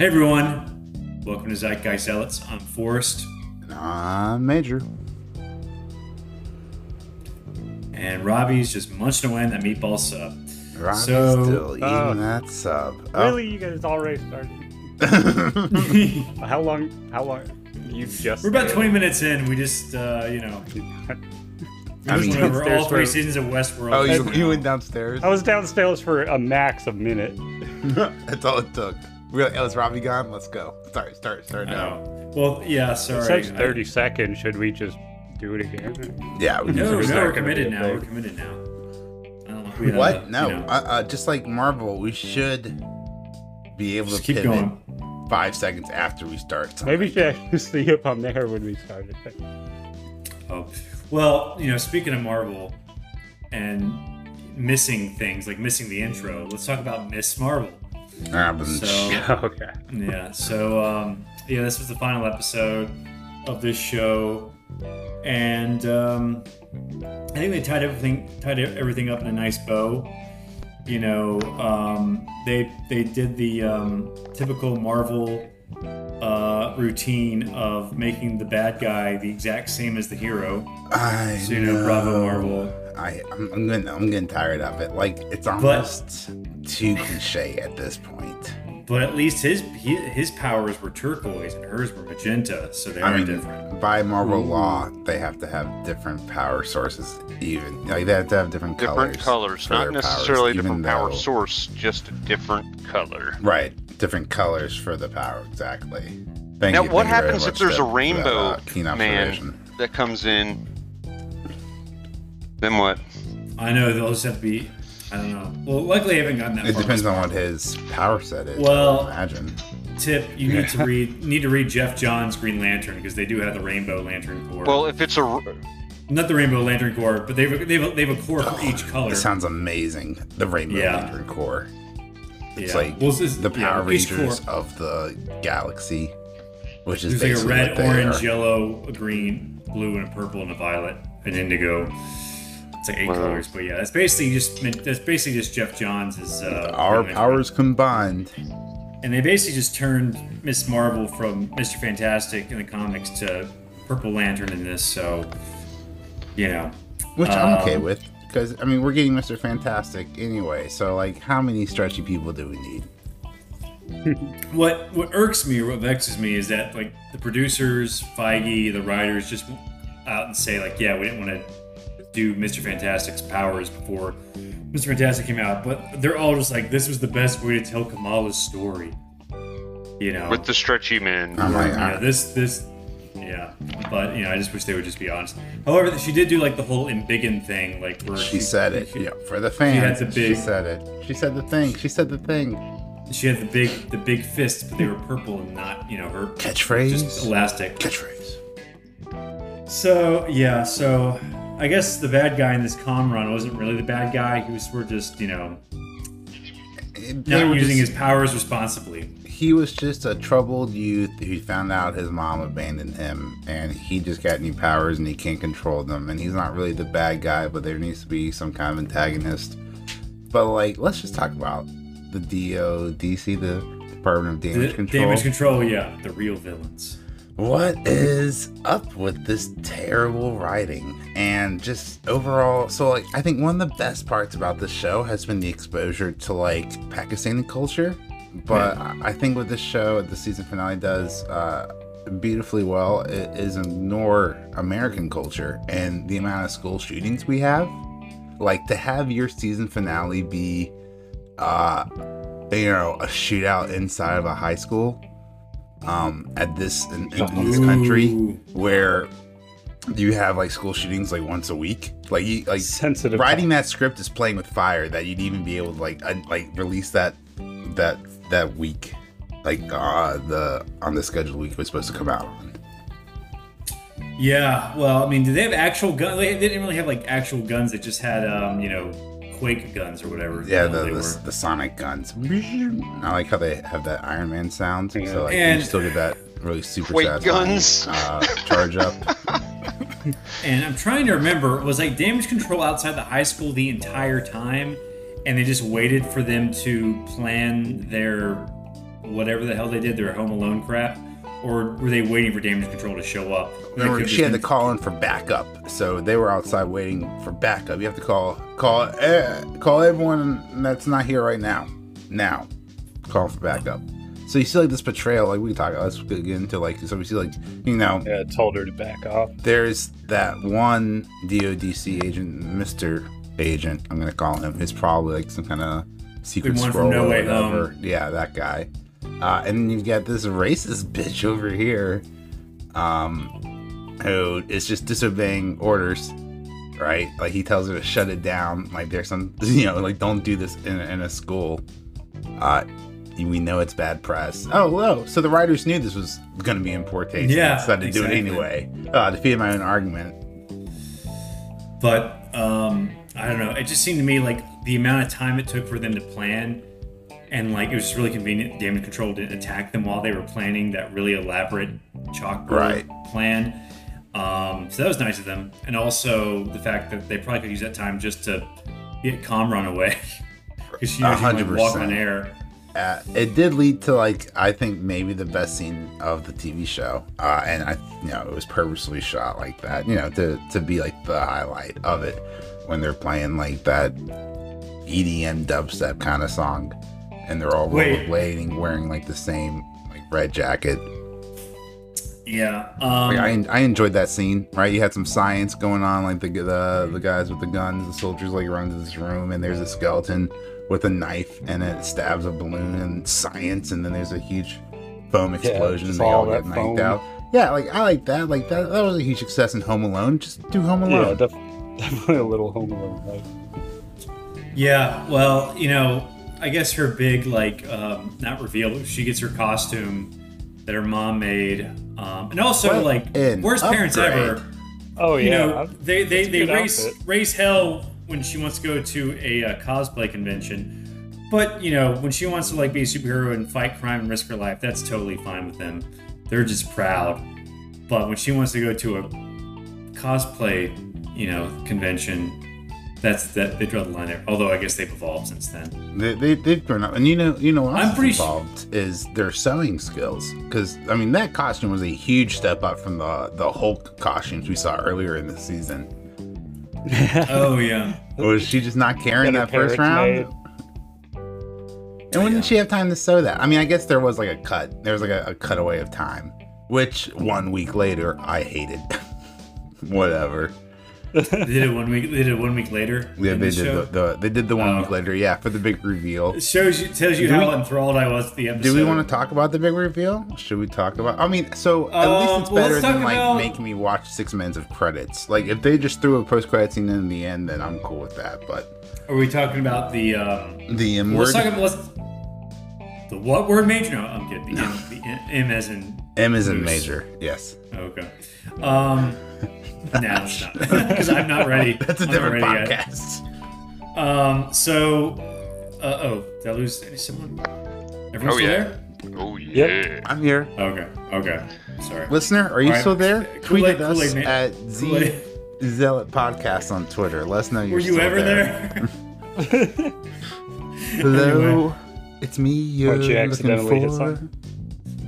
Hey everyone, welcome to Zeitgeist Zealots. I'm Forrest, And I'm Major. and Robbie's just munching away on that meatball sub. Robbie's So- still eating Oh. that sub. Oh. Really, you guys already started? How long? How long? You just. We're about started? 20 minutes in. We just, uh, you know, I just mean- went over all three for- seasons of Westworld. oh, you, you went downstairs? I was downstairs for a max of a minute. That's all it took. We were like, oh, is Robbie gone? Let's go. Start, start, start now. Well, yeah, It sorry. says I- 30 seconds. Should we just do it again? Yeah, We no, no, we're committed now. We're committed now. I don't know. if we What? a- No. you know, uh, uh, just like Marvel, we should be able just to keep pivot going. five seconds after we start. Something. Maybe should I see if I'm there when we started. Oh, well, you know, speaking of Marvel and missing things, like missing the intro, let's talk about Miss Marvel. So, okay. yeah, so, um, yeah, this was the final episode of this show. And um, I think they tied everything tied everything up in a nice bow. You know, um, they they did the um, typical Marvel uh, routine of making the bad guy the exact same as the hero. I So, you know, bravo, Marvel. I, I'm, I'm getting, I'm getting tired of it. Like it's almost too cliche at this point. But at least his he, his powers were turquoise and hers were magenta, so they I are mean, different. by Marvel law, they have to have different power sources. Even like they have to have different, different colors, colors, not their powers, necessarily even different power though- source, just a different color. Right, different colors for the power. Exactly. Thank now, you, what thank you happens if there's Deb, a for that, rainbow uh, man that comes in? Then what? I know they'll just have to be. I don't know. Well, luckily I haven't gotten that. It far depends with on what his power set is. Well- I imagine. Tip: You need to read need to read Geoff Johns' Green Lantern because they do have the Rainbow Lantern Corps. Well, if it's a not the Rainbow Lantern Corps, but they've they have, they have a core for each oh, color. It sounds amazing. The Rainbow Yeah. Lantern Corps. It's Yeah. like Well, it's- the Power each Rangers corps- of the galaxy, which is There's like a red, what they orange, are. yellow, a green, blue, and a purple, and a violet, an indigo. It's like eight Wow. colors, but yeah, that's basically just that's basically just Geoff Johns' uh, Our powers combined. and they basically just turned Miss Marvel from Mr. Fantastic in the comics to Purple Lantern in this. So, you know, Which I'm okay Um, with. Because, I mean, we're getting Mr. Fantastic anyway. So, like, how many stretchy people do we need? what what irks me or what vexes me is that like the producers, Feige, the writers just out and say like, yeah, we didn't want to do Mr. Fantastic's powers before Mr. Fantastic came out, but they're all just like, this was the best way to tell Kamala's story. You know, with the stretchy man. I'm like, yeah, ah, this this yeah, but you know, I just wish they would just be honest. However, she did do like the whole embiggen thing, like where she said it. She, Yeah, for the fans. She, had the big, She said it. She said the thing. She said the thing. she had the big the big fists, but they were purple and not you know her Catchphrase. just elastic. Catchphrase. So yeah, so I guess the bad guy in this Kamran wasn't really the bad guy. He was sort of just you know They not using just- his powers responsibly. he was just a troubled youth who found out his mom abandoned him and he just got new powers and he can't control them and he's not really the bad guy but there needs to be some kind of antagonist but like let's just talk about the do dc the department of damage The control damage control, yeah, the real villains. What is up with this terrible writing? And just overall so like i think one of the best parts about this show has been the exposure to like pakistani culture. But I I think what this show the season finale does uh beautifully well is ignore american culture and the amount of school shootings we have. Like to have your season finale be uh you know a shootout inside of a high school um at this in, in this country where you have like school shootings like once a week like you like Sensitive. writing that script is playing with fire that you'd even be able to like un- like release that that that week like uh the on the scheduled week it was supposed to come out on Yeah, well, I mean, did they have actual guns? They didn't really have like actual guns. They just had, um, you know, Quake guns or whatever. yeah hell the, the, the sonic guns i like how they have that iron man sound so like And- you still get that really super Quake satisfying, guns. uh, charge up And I'm trying to remember, was like damage control outside the high school the entire time, and they just waited for them to plan their whatever the hell they did, their Home Alone crap, or were they waiting for damage control to show up? They Remember, could've she had to call in for backup, so they were outside waiting for backup. You have to call, call, eh, call everyone that's not here right now. Now, call for backup. So you see like this betrayal, like we talk. Let's get into like so we see like you know Yeah, told her to back off. there's that one DODC agent, Mister Agent. I'm gonna call him. He's probably like some kind of secret The one from scroll No or Way whatever. Home. Yeah, that guy. Uh, and then you've got this racist bitch over here, um, who is just disobeying orders. Right, like he tells her to shut it down. Like there's some, you know, like don't do this in, in a school. Uh, we know it's bad press. Oh, whoa! So the writers knew this was going to be in poor taste. Yeah, decided to do it anyway. Uh, defeated my own argument. But um, I don't know. It just seemed to me like the amount of time it took for them to plan, and like it was just really convenient. Damage control didn't attack them while they were planning that really elaborate chalkboard Right. plan. Um, so that was nice of them, and also the fact that they probably could use that time just to get Kamran away because she she might walk on air. Uh, it did lead to like I think maybe the best scene of the TV show, uh, and I you know it was purposely shot like that, you know, to to be like the highlight of it when they're playing like that EDM dubstep kind of song, and they're all Wait. rollerblading, wearing like the same like red jacket. Yeah. Um, Like, I, I enjoyed that scene, right? You had some science going on, like the the the guys with the guns, the soldiers like run into this room, and there's a skeleton with a knife, and it stabs a balloon, and science, and then there's a huge foam explosion, and they all all get that knifed out. Yeah, like I like that. Like that. That was a huge success in Home Alone. Just do Home Yeah, Alone. def- definitely a little home alone. Like, Yeah, well, you know, I guess her big like um, not reveal, but she gets her costume that her mom made, um, and also What like an worst parents ever. oh yeah, You know, they they, that's they good raise outfit. raise hell when she wants to go to a uh, cosplay convention. But you know, when she wants to like be a superhero and fight crime and risk her life, that's totally fine with them. They're just proud. But when she wants to go to a cosplay, you know, convention, that's that they draw the line there. Although I guess they've evolved since then. They, they, they've grown up, and you know, you know, what I'm else pretty is su- involved is their sewing skills. Because I mean, that costume was a huge step up from the the Hulk costumes we saw earlier in the season. Oh yeah. Was she just not carrying Better that first parents round? And when did she have time to sew that? I mean, I guess there was like a cut. There was like a, a cutaway of time, which one week later I hated. Whatever. They did it one week. They did it one week later. Yeah, they the did the, the they did the one Oh. week later. Yeah, for the big reveal. It shows you tells you Do how we- enthralled I was the episode. Do we want to talk about the big reveal? Should we talk about? I mean, so at least Um, it's well, better than like about- making me watch six minutes of credits. Like if they just threw a post credit scene in the end, then I'm cool with that. But Are we talking about the um, the M word? Let's talk about let's, the what word major? No, I'm kidding. The M, the M as in M is in major. Yes, okay. Um, no, it's not because I'm not ready. that's a I'm different ready yet. podcast. Um, so, uh, oh, did I lose any someone? Everyone Oh, still yeah. there? Oh yeah. I'm here. Okay, okay. Sorry. Listener, are you All right. still there? Tweet Tweet at us Kool-Aid, man. at Z Kool-Aid. Zealot Podcast on Twitter. Let us know you're Were you still ever there? Hello, Anyway. it's me. You're Once you looking accidentally hit for.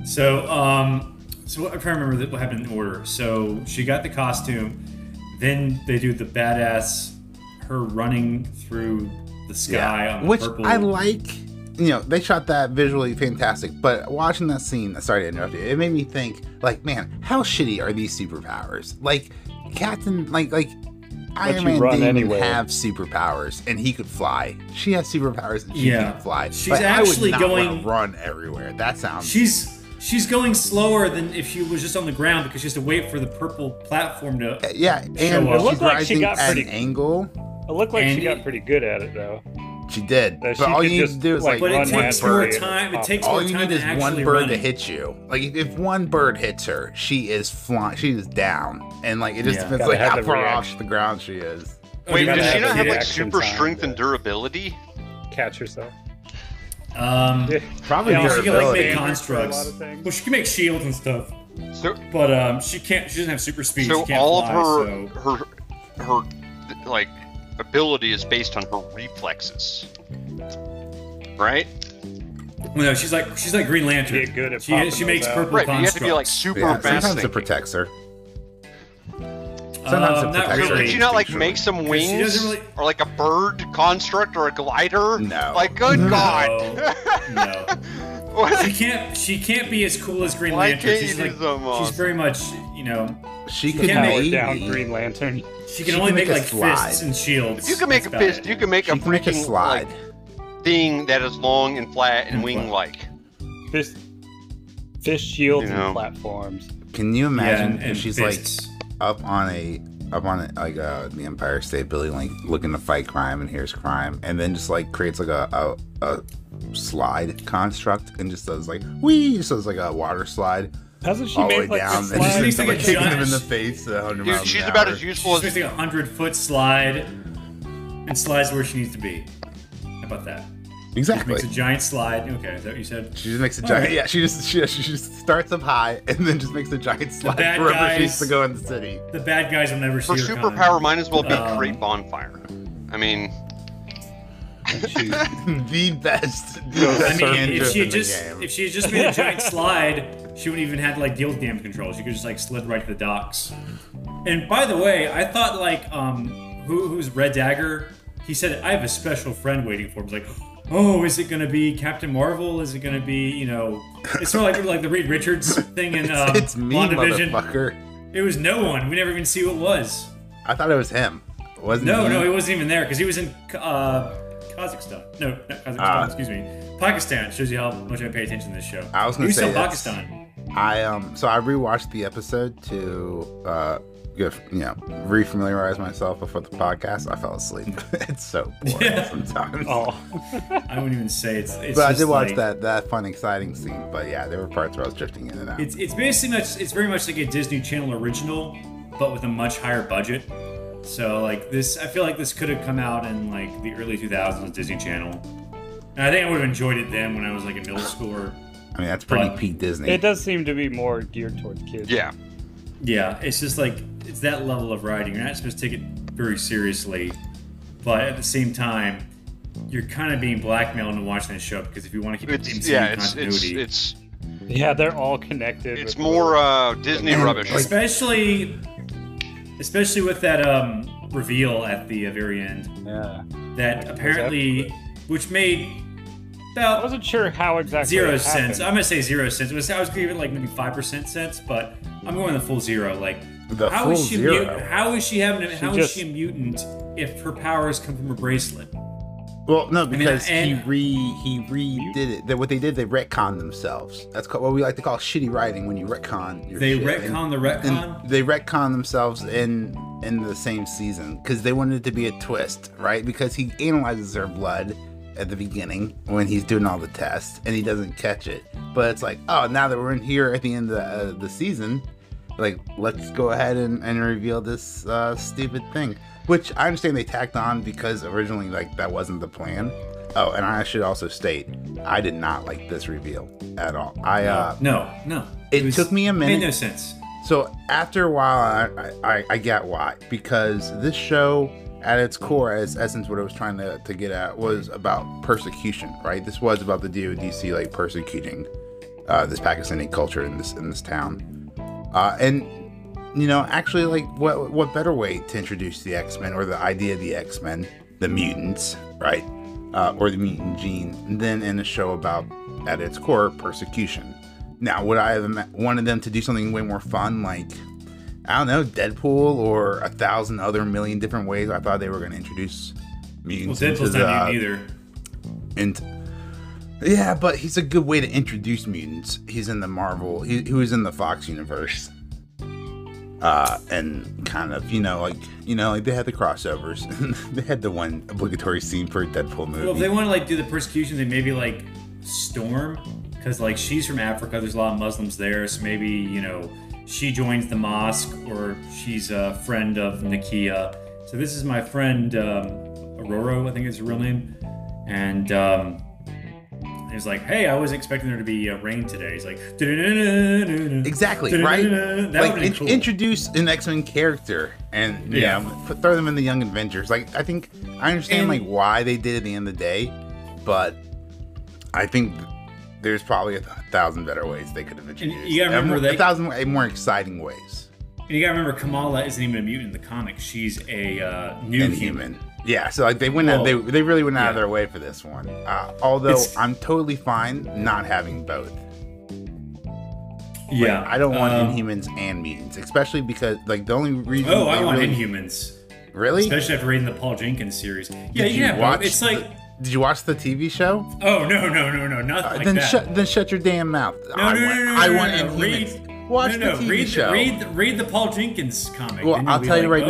So, um, so I'm trying to remember what happened in order. So she got the costume, then they do the badass, her running through the sky on the which purple. I like. You know, they shot that visually fantastic, but watching that scene, sorry to interrupt you, it made me think, like, man, how shitty are these superpowers? Like, Captain, like, like Iron Man run didn't anyway. have superpowers, and he could fly. She has superpowers, and she Yeah. can fly. She's But actually I would not wanna going- run everywhere. That sounds. She's she's going slower than if she was just on the ground because she has to wait for the purple platform to. Uh, yeah, and Show up. It she's looked like she got pretty- an angle. It looked like And she got pretty good at it though. She did, That but she all you need to do is like, like, But it takes one more bird. time. It takes all more you time need is one bird running. to hit you. Like if, if one bird hits her, she is flying. She is down, and like it just Yeah. depends like how far reaction. off the ground she is. Oh, Wait, does she not have like super strength and durability? Catch herself. Um, Yeah. Probably Yeah, she can like make constructs. lot of. Well, she can make shields and stuff, So, but um, she can't. She doesn't have super speed. so she can't all fly, of so- her, her, her, like, ability is based on her reflexes, right? Well, no, she's like she's like Green Lantern. Get good at she popping she makes those out. purple Right, but you have to be like super Yeah, fast sometimes it protects her. Sometimes Um, it not really. Could you not like Usually. make some wings really- or like a bird construct or a glider? No. Like, good No. God. No, What? she can't. She can't be as cool as Green Why Lantern. can't she's you like do something she's very much you know She She can't Powered maybe. down Green Lantern. she can She only can make, make like slide. fists and shields. If you can make a That's about fist, it. you can make She a can make a freaking slide. like, thing that is long and flat and And wing like. Fish, fish shields You know. and platforms. Can you yeah, imagine and, if and she's fists. like up on a up on a, like uh, the Empire State Building, like looking to fight crime, and here's crime, and then just like creates like a a, a slide construct and just does like wee, just does like a water slide Hasn't she all the way made like down, a and just slide? like like kicking giant- him in the face at 100 Dude, miles she's an about hour. as useful She's as making a hundred foot slide and slides where she needs to be. How about that? Exactly. Makes a giant slide. Okay, is that what you said? She just makes a All giant. right. Yeah, she just she, she just starts up high and then just makes a giant slide bad wherever she needs to go in the city. The bad guys will never for see her superpower. coming. Might as well be Um, create bonfire. I mean, She's the best. Go I mean, if she in had the just game. if she had just made a giant slide, she wouldn't even have to like deal with damage control. She could just like slid right to the docks. And by the way, I thought like um who who's Red Dagger? He said I have a special friend waiting for him. He's like, oh, is it gonna be Captain Marvel? Is it gonna be you know? It's sort of like like the Reed Richards thing in um, it's me, WandaVision. motherfucker. It was no one. We never even see who it was. I thought it was him. It Wasn't No, no, he wasn't even there because he was in uh, Kazakhstan. No, not Kazakhstan. Ah. excuse me, Pakistan. Shows you how much I pay attention to this show. I was gonna he was say Pakistan. I um. So I rewatched the episode to uh get you know refamiliarize myself before the podcast. I fell asleep. it's so boring Yeah. sometimes. Oh, I wouldn't even say it's. it's but I did watch like- that that fun exciting scene. But yeah, there were parts where I was drifting in and out. It's it's basically much. It's very much like a Disney Channel original, but with a much higher budget. So like this, I feel like this could have come out in like the early 2000s Disney Channel. And I think I would have enjoyed it then when I was like in middle school or I mean, that's pretty but- peak Disney. it does seem to be more geared towards kids. yeah. Yeah, it's just like it's that level of writing. You're not supposed to take it very seriously, but at the same time, you're kind of being blackmailed into watching this show because if you want to keep it It's MCU yeah. It's it's continuity, it's Yeah, they're all connected. it's more uh, Disney rubbish. especially especially with that um, reveal at the uh, very end Yeah. that apparently, which made I wasn't sure how exactly. zero it cents. I'm gonna say zero cents. It was, I was giving like maybe five percent cents, but I'm going the full zero. Like, The how full is she zero? Mut- how is she having? She how is just- she a mutant if her powers come from a bracelet? Well, no, mean, because he re he redid it. That what they did, they retconned themselves. That's called, what we like to call shitty writing when you retcon. Your They shit. retcon the retcon. and they retcon themselves in in the same season because they wanted it to be a twist, right? Because he analyzes her blood at the beginning when he's doing all the tests and he doesn't catch it. But it's like, oh, now that we're in here at the end of the, uh, the season, like let's go ahead and, and reveal this uh, stupid thing. Which i understand they tacked on because originally like that wasn't the plan. Oh and i should also state i did not like this reveal at all. I uh no, no. it was- took me a minute. Made no sense. so after a while I, I i get why. Because this show at its core as essence what it was trying to, to get at was about persecution right? This was about the dodc like persecuting uh, this pakistani culture in this in this town uh, and you know, actually, like, what what better way to introduce the X Men or the idea of the X Men, the mutants, right, uh, or the mutant gene, than in a show about, at its core, persecution. Now, would I have wanted them to do something way more fun, like, I don't know, Deadpool or a thousand other million different ways? I thought they were going to introduce mutants Well, Deadpool's into not the, mutant either. and yeah, but he's a good way to introduce mutants. He's in the Marvel. He, he was in the Fox universe. Uh, and kind of, you know, like you know, like they had the crossovers. they had the one obligatory scene for a Deadpool movie. Well, if they want to like do the persecution, they maybe like Storm, because like she's from Africa. There's a lot of Muslims there, so maybe you know she joins the mosque or she's a friend of Nakia. So this is my friend um, Aurora, I think is her real name, and um, he's like, "Hey, I wasn't expecting there to be uh, rain today." He's like, exactly right. That like in- cool. introduce an X Men character and Yeah. know put, throw them in the Young Avengers. Like I think I understand And- like why they did it at the end of the day, but I think there's probably a th- thousand better ways they could have introduced. you gotta remember more- they- a thousand more exciting ways. And you gotta remember, Kamala isn't even a mutant in the comics. She's a uh, new and human. Yeah, so like they went out, they they really went out of their way for this one. Uh, although It's- I'm totally fine not having both. Like, Yeah, I don't want um, Inhumans and mutants, especially because like the only reason. Oh, I want really, Inhumans, Really? especially after reading the Paul Jenkins series. Yeah, Did you you watch? It's like, the- did you watch the TV show? oh no, no, no, no, nothing Uh, like then shut then shut your damn mouth. No, I no, want, no, no, I no, want no, no. Inhumans. Read, Watch no, no, the TV read, show. Read, read the Paul Jenkins comic. well, I'll tell you right oh.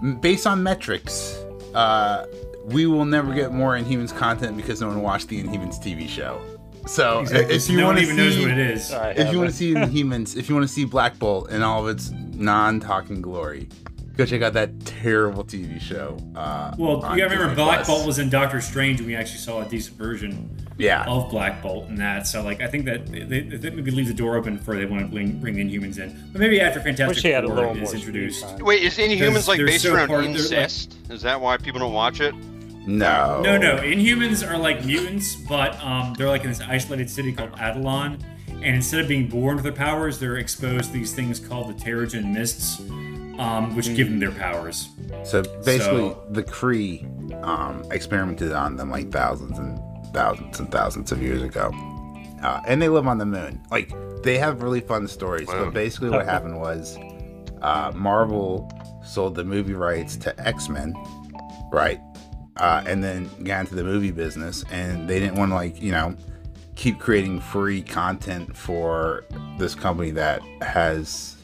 now, based on metrics, uh, we will never get more Inhumans content because no one watched the Inhumans TV show. So Exactly. if you no want to see, knows what it is. If you want to see Inhumans, if you want to see Black Bolt in all of its non-talking glory, go check out that terrible TV show. Uh, Well, you gotta remember, Disney Black Plus. Bolt was in Doctor Strange, and we actually saw a decent version yeah. of Black Bolt and that. So, like, I think that they, they, they maybe leave the door open for they want to bring, bring the Inhumans in, but maybe after Fantastic Wish had a Four is more introduced. time. Wait, is Inhumans Because like they're based so around part- they're like- incest? Is that why people don't watch it? No. No, no, Inhumans are like mutants, but um, they're like in this isolated city called Attilan, and instead of being born with their powers, they're exposed to these things called the Terrigen Mists, um, which give them their powers. So basically, So- the Kree um, experimented on them like thousands and thousands and thousands of years ago, uh, and they live on the moon. Like they have really fun stories. Wow. But basically, what happened was uh, Marvel sold the movie rights to X Men, right? Uh, and then got into the movie business, and they didn't want to like you know keep creating free content for this company that has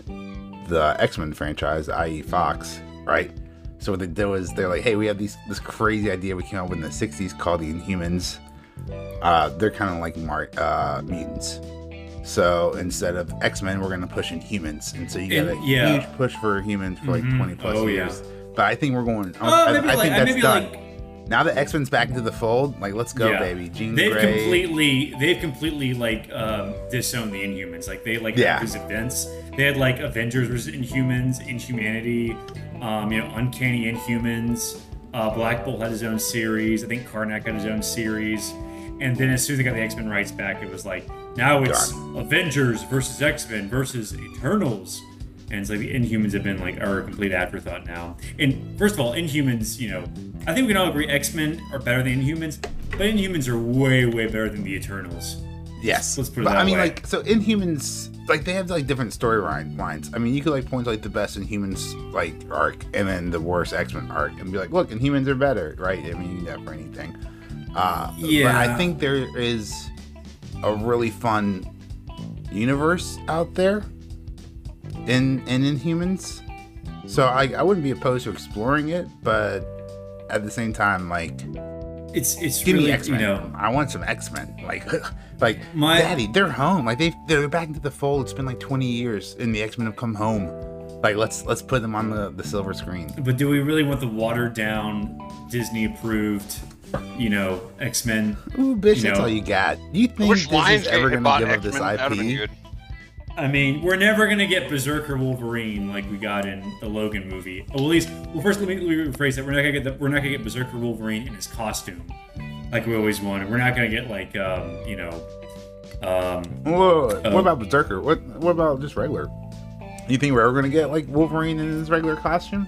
the X Men franchise, i.e., Fox, right? So what they did was they're like, hey, we have these this crazy idea we came up with in the '60s called the Inhumans. Uh, they're kind of like mar- uh, mutants. So instead of X Men, we're gonna push Inhumans, and so you get a yeah. huge push for humans for like Mhm. 20 plus Oh, yeah. years. But I think we're going. Oh, I, maybe I like, think that's done. like now that X Men's back into the fold, like let's go, Yeah. baby. Jean they've Grey. completely they've completely like um, disowned the Inhumans. Like they like Yeah. these events. They had like Avengers versus Inhumans, Inhumanity, um, you know, Uncanny Inhumans. Uh, Black Bolt had his own series. I think Karnak had his own series. And then as soon as they got the X Men rights back, it was like now it's Avengers versus X Men versus Eternals. And it's like the Inhumans have been like are a complete afterthought now. And first of all, Inhumans, you know, I think we can all agree X Men are better than Inhumans, but Inhumans are way, way better than the Eternals. Yes, Let's put it but that I mean, way. like, so Inhumans, like, they have like different storyline lines. I mean, you could like point to like the best Inhumans like arc, and then the worst X Men arc, and be like, look, Inhumans are better, right? I mean, you can do that for anything. Uh, but I think there is a really fun universe out there in in Inhumans. So I, I wouldn't be opposed to exploring it, but at the same time, like It's it's Give really me X Men. you know I want some X Men. Like, like, My- Daddy, they're home. Like they they're back into the fold. It's been like twenty years, and the X Men have come home. Like let's let's put them on the the silver screen. but do we really want the watered down Disney approved, you know, X Men? Ooh, bitch, You that's know. all you got. Do you think Which Disney's Lionsgate ever gonna bought give up this That'd have been IP? I mean, we're never gonna get Berserker Wolverine like we got in the Logan movie. Well, at least, well, first let me, let me rephrase that. We're not gonna get the, we're not gonna get Berserker Wolverine in his costume, like we always wanted. We're not gonna get like um, you know, um, Whoa, Uh, what about Berserker? What what about just regular? You think we're ever gonna get like Wolverine in his regular costume?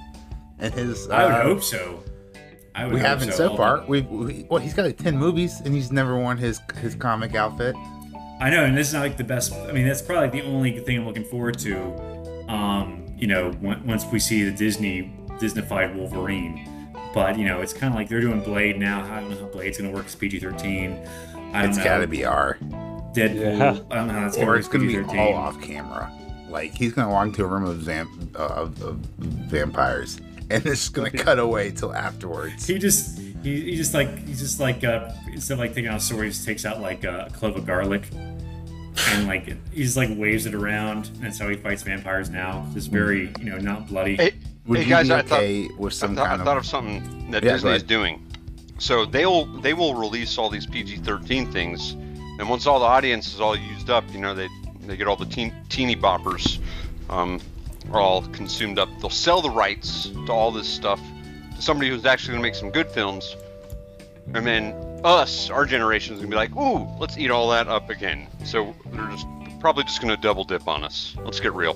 And his I would uh, hope so. I would We haven't so Although- far. We've we, well, he's got like ten movies, and he's never worn his his comic outfit. I know, and this is not like the best. I mean, that's probably like the only thing I'm looking forward to. Um, you know, once we see the Disney Disneyfied Wolverine, but you know, it's kind of like they're doing Blade now. I don't know how Blade's gonna work as PG-13. I don't It's know. gotta be R, Deadpool. Yeah. I don't know how that's gonna or work it's as gonna be PG-13. all off camera. Like he's gonna walk into a room of vamp uh, of, of vampires, and it's just gonna cut away till afterwards. He just he, he just like he's just like uh instead of like taking out a sword, he just takes out like a clove of garlic. And like he just like waves it around, and that's how he fights vampires now. Just very, you know, not bloody. Hey, Would hey you guys, be I thought, okay with I some thought, I thought of? of something that Yeah, Disney is doing. So they'll they will release all these PG-13 things, and once all the audience is all used up, you know they they get all the teen, teeny boppers, um, are all consumed up. They'll sell the rights to all this stuff to somebody who's actually going to make some good films, and then us, our generation, is gonna be like, ooh, let's eat all that up again. So they're just probably just gonna double dip on us. Let's get real.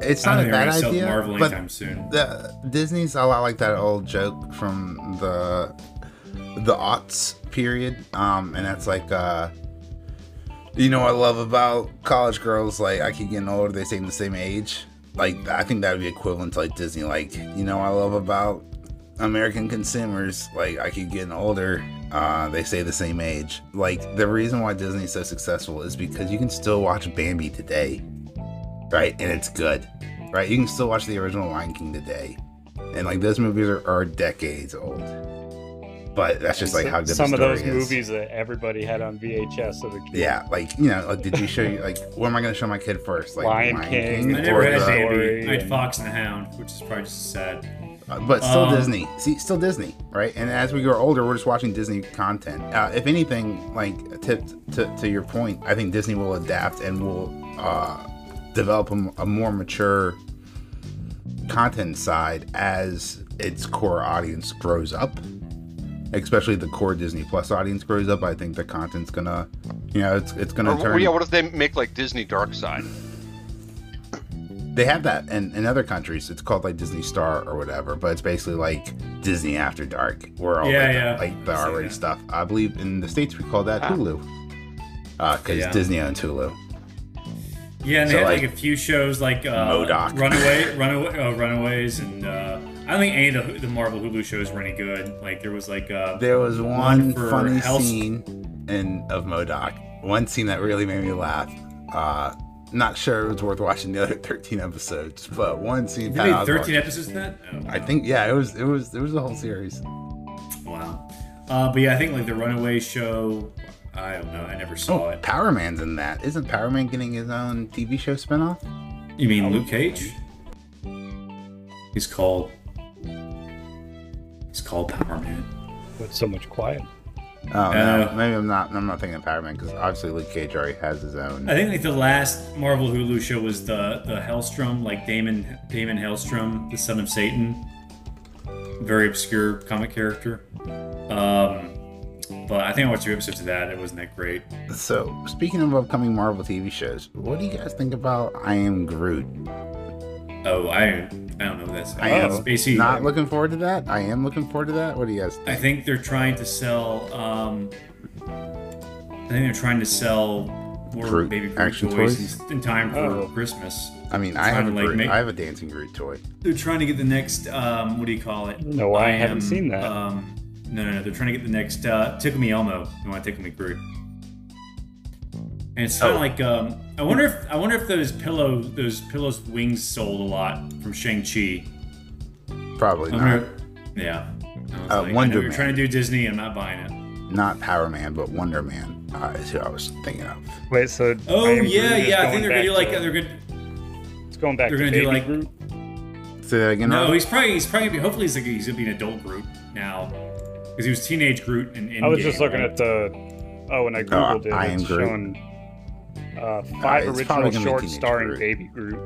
It's not don't a bad we're gonna sell idea, Marvel but anytime soon. the Disney's a lot like that old joke from the the aughts period, um, and that's like, uh, you know, what I love about college girls. Like, I keep getting older; they stay the same age. Like, I think that would be equivalent to like Disney. Like, you know, what I love about American consumers. Like, I keep getting older; uh, they stay the same age. Like, the reason why Disney's so successful is because you can still watch Bambi today, right? And it's good right? You can still watch the original Lion King today, and like those movies are, are decades old. But that's just like how good some the of those is. movies that everybody had on VHS of a. Yeah, like you know, like did you show you like what am I going to show my kid first? Like Lion King. I never or had the- Bambi. Story I had and- Fox and the Hound, which is probably just sad. Uh, but still Um, Disney. See, still Disney, right? And as we grow older, we're just watching Disney content. Uh, if anything, like to, to to your point, I think Disney will adapt and will uh, develop a more mature content side as its core audience grows up. Especially the core Disney Plus audience grows up. I think the content's gonna, you know, it's it's gonna Or, turn. yeah, what if they make like Disney Dark Side? They have that in, in other countries. It's called like Disney Star or whatever, but it's basically like Disney After Dark, where all Yeah, the, yeah. like the I've R-rated that. stuff. I believe in the states we call that Ah. Hulu, because Yeah. Disney owns Hulu. Yeah, and they had like, like, a few shows like uh, MODOK. Runaway, Runaway, uh, Runaways, and uh, I don't think any of the, the Marvel Hulu shows were any good. Like there was like uh, There was one for funny scene in of MODOK. One scene that really made me laugh. Uh, not sure it was worth watching the other 13 episodes, but one scene. they Pat made Oswalt- 13 episodes of that. Oh, I think yeah, it was it was it was a whole series. wow. Uh, but yeah, I think like the Runaway show. I don't know. I never saw Oh, it. Power Man's in that. Isn't Power Man getting his own TV show spinoff? You mean Luke Cage? He's called. He's called Power Man. With so much quiet. Oh no, Uh, maybe I'm not. I'm not thinking of Power Man because obviously Luke Cage already has his own. I think like the last Marvel Hulu show was the the Hellstrom, like Daimon Daimon Hellstrom, the son of Satan. Very obscure comic character. Um, but I think I watched two episodes of that. It wasn't that great. So speaking of upcoming Marvel TV shows, what do you guys think about I Am Groot? Oh, I I don't know what that's. I it's am basically not looking forward to that. I am looking forward to that. What do you guys think? I think they're trying to sell. Um, I think they're trying to sell more Groot baby Groot action toys, toys? In, in time for Oh. Christmas. I mean, I have a like, Groot, make- I have a dancing Groot toy. They're trying to get the next. Um, what do you call it? No, I haven't seen that. Um, no, no, no. They're trying to get the next uh, Tickle Me Elmo. They want to Tickle Me Groot. And it's kind of Oh. like um, I wonder if I wonder if those pillow those pillows with wings sold a lot from Shang Chi. Probably I not. wonder. Yeah. I was Uh, like, I Wonder know you're Man. trying to do Disney. I'm not buying it. Not Power Man, but Wonder Man uh, is who I was thinking of. Wait, so Oh I Am yeah, Groot yeah. I think they're gonna do like to- they're gonna. It's going back they're gonna do, Baby like- Groot. Say that again. No, Rob? he's probably he's probably gonna be, hopefully he's like he's gonna be an adult Groot now because he was teenage Groot in. in I was just looking at the. Oh, and I googled it, I Am it's Groot. showing uh, five it's probably original shorts starring Groot. Baby Groot.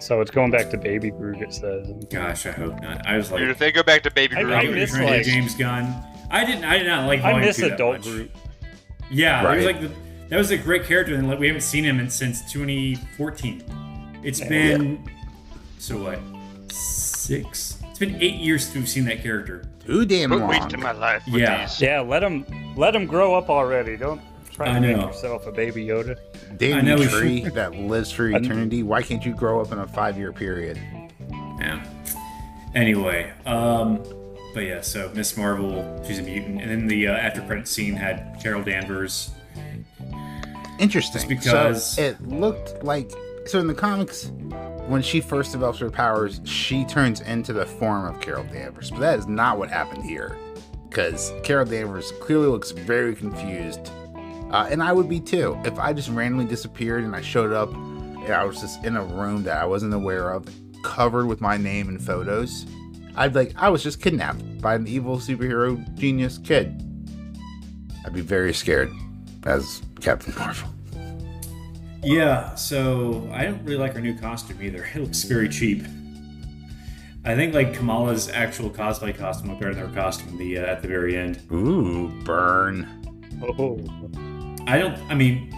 So it's going back to Baby Groot. It says. Gosh, I hope not. I was like, Dude, if they go back to Baby I- Groot, I You're miss, like- James Gunn. I didn't. I did not like. I Volume miss two that adult much. Groot. Yeah, it was like the, that was a great character, and like, we haven't seen him in, since 2014. It's Yeah. been so what six? It's been eight years since we've seen that character. Too damn put long. weight to my life Yeah. these. Yeah, let him let him grow up already. Don't try I to make yourself a Baby Yoda. Damn I know you tree should- that lives for eternity. Why can't you grow up in a five-year period? Yeah. Anyway, um, but yeah, so Miss Marvel, she's a mutant, and then the uh, after credit scene had Carol Danvers. Interesting. Just because- so it looked like so in the comics, when she first develops her powers, she turns into the form of Carol Danvers. But that is not what happened here, because Carol Danvers clearly looks very confused, uh, and I would be too if I just randomly disappeared and I showed up and I was just in a room that I wasn't aware of, covered with my name and photos. I'd be like I was just kidnapped by an evil superhero genius kid. I'd be very scared as Captain Marvel. Yeah, so I don't really like her new costume either. It looks very cheap. I think like Kamala's actual cosplay costume looked better than her costume the, uh, at the very end. Ooh, burn. Oh, I don't. I mean,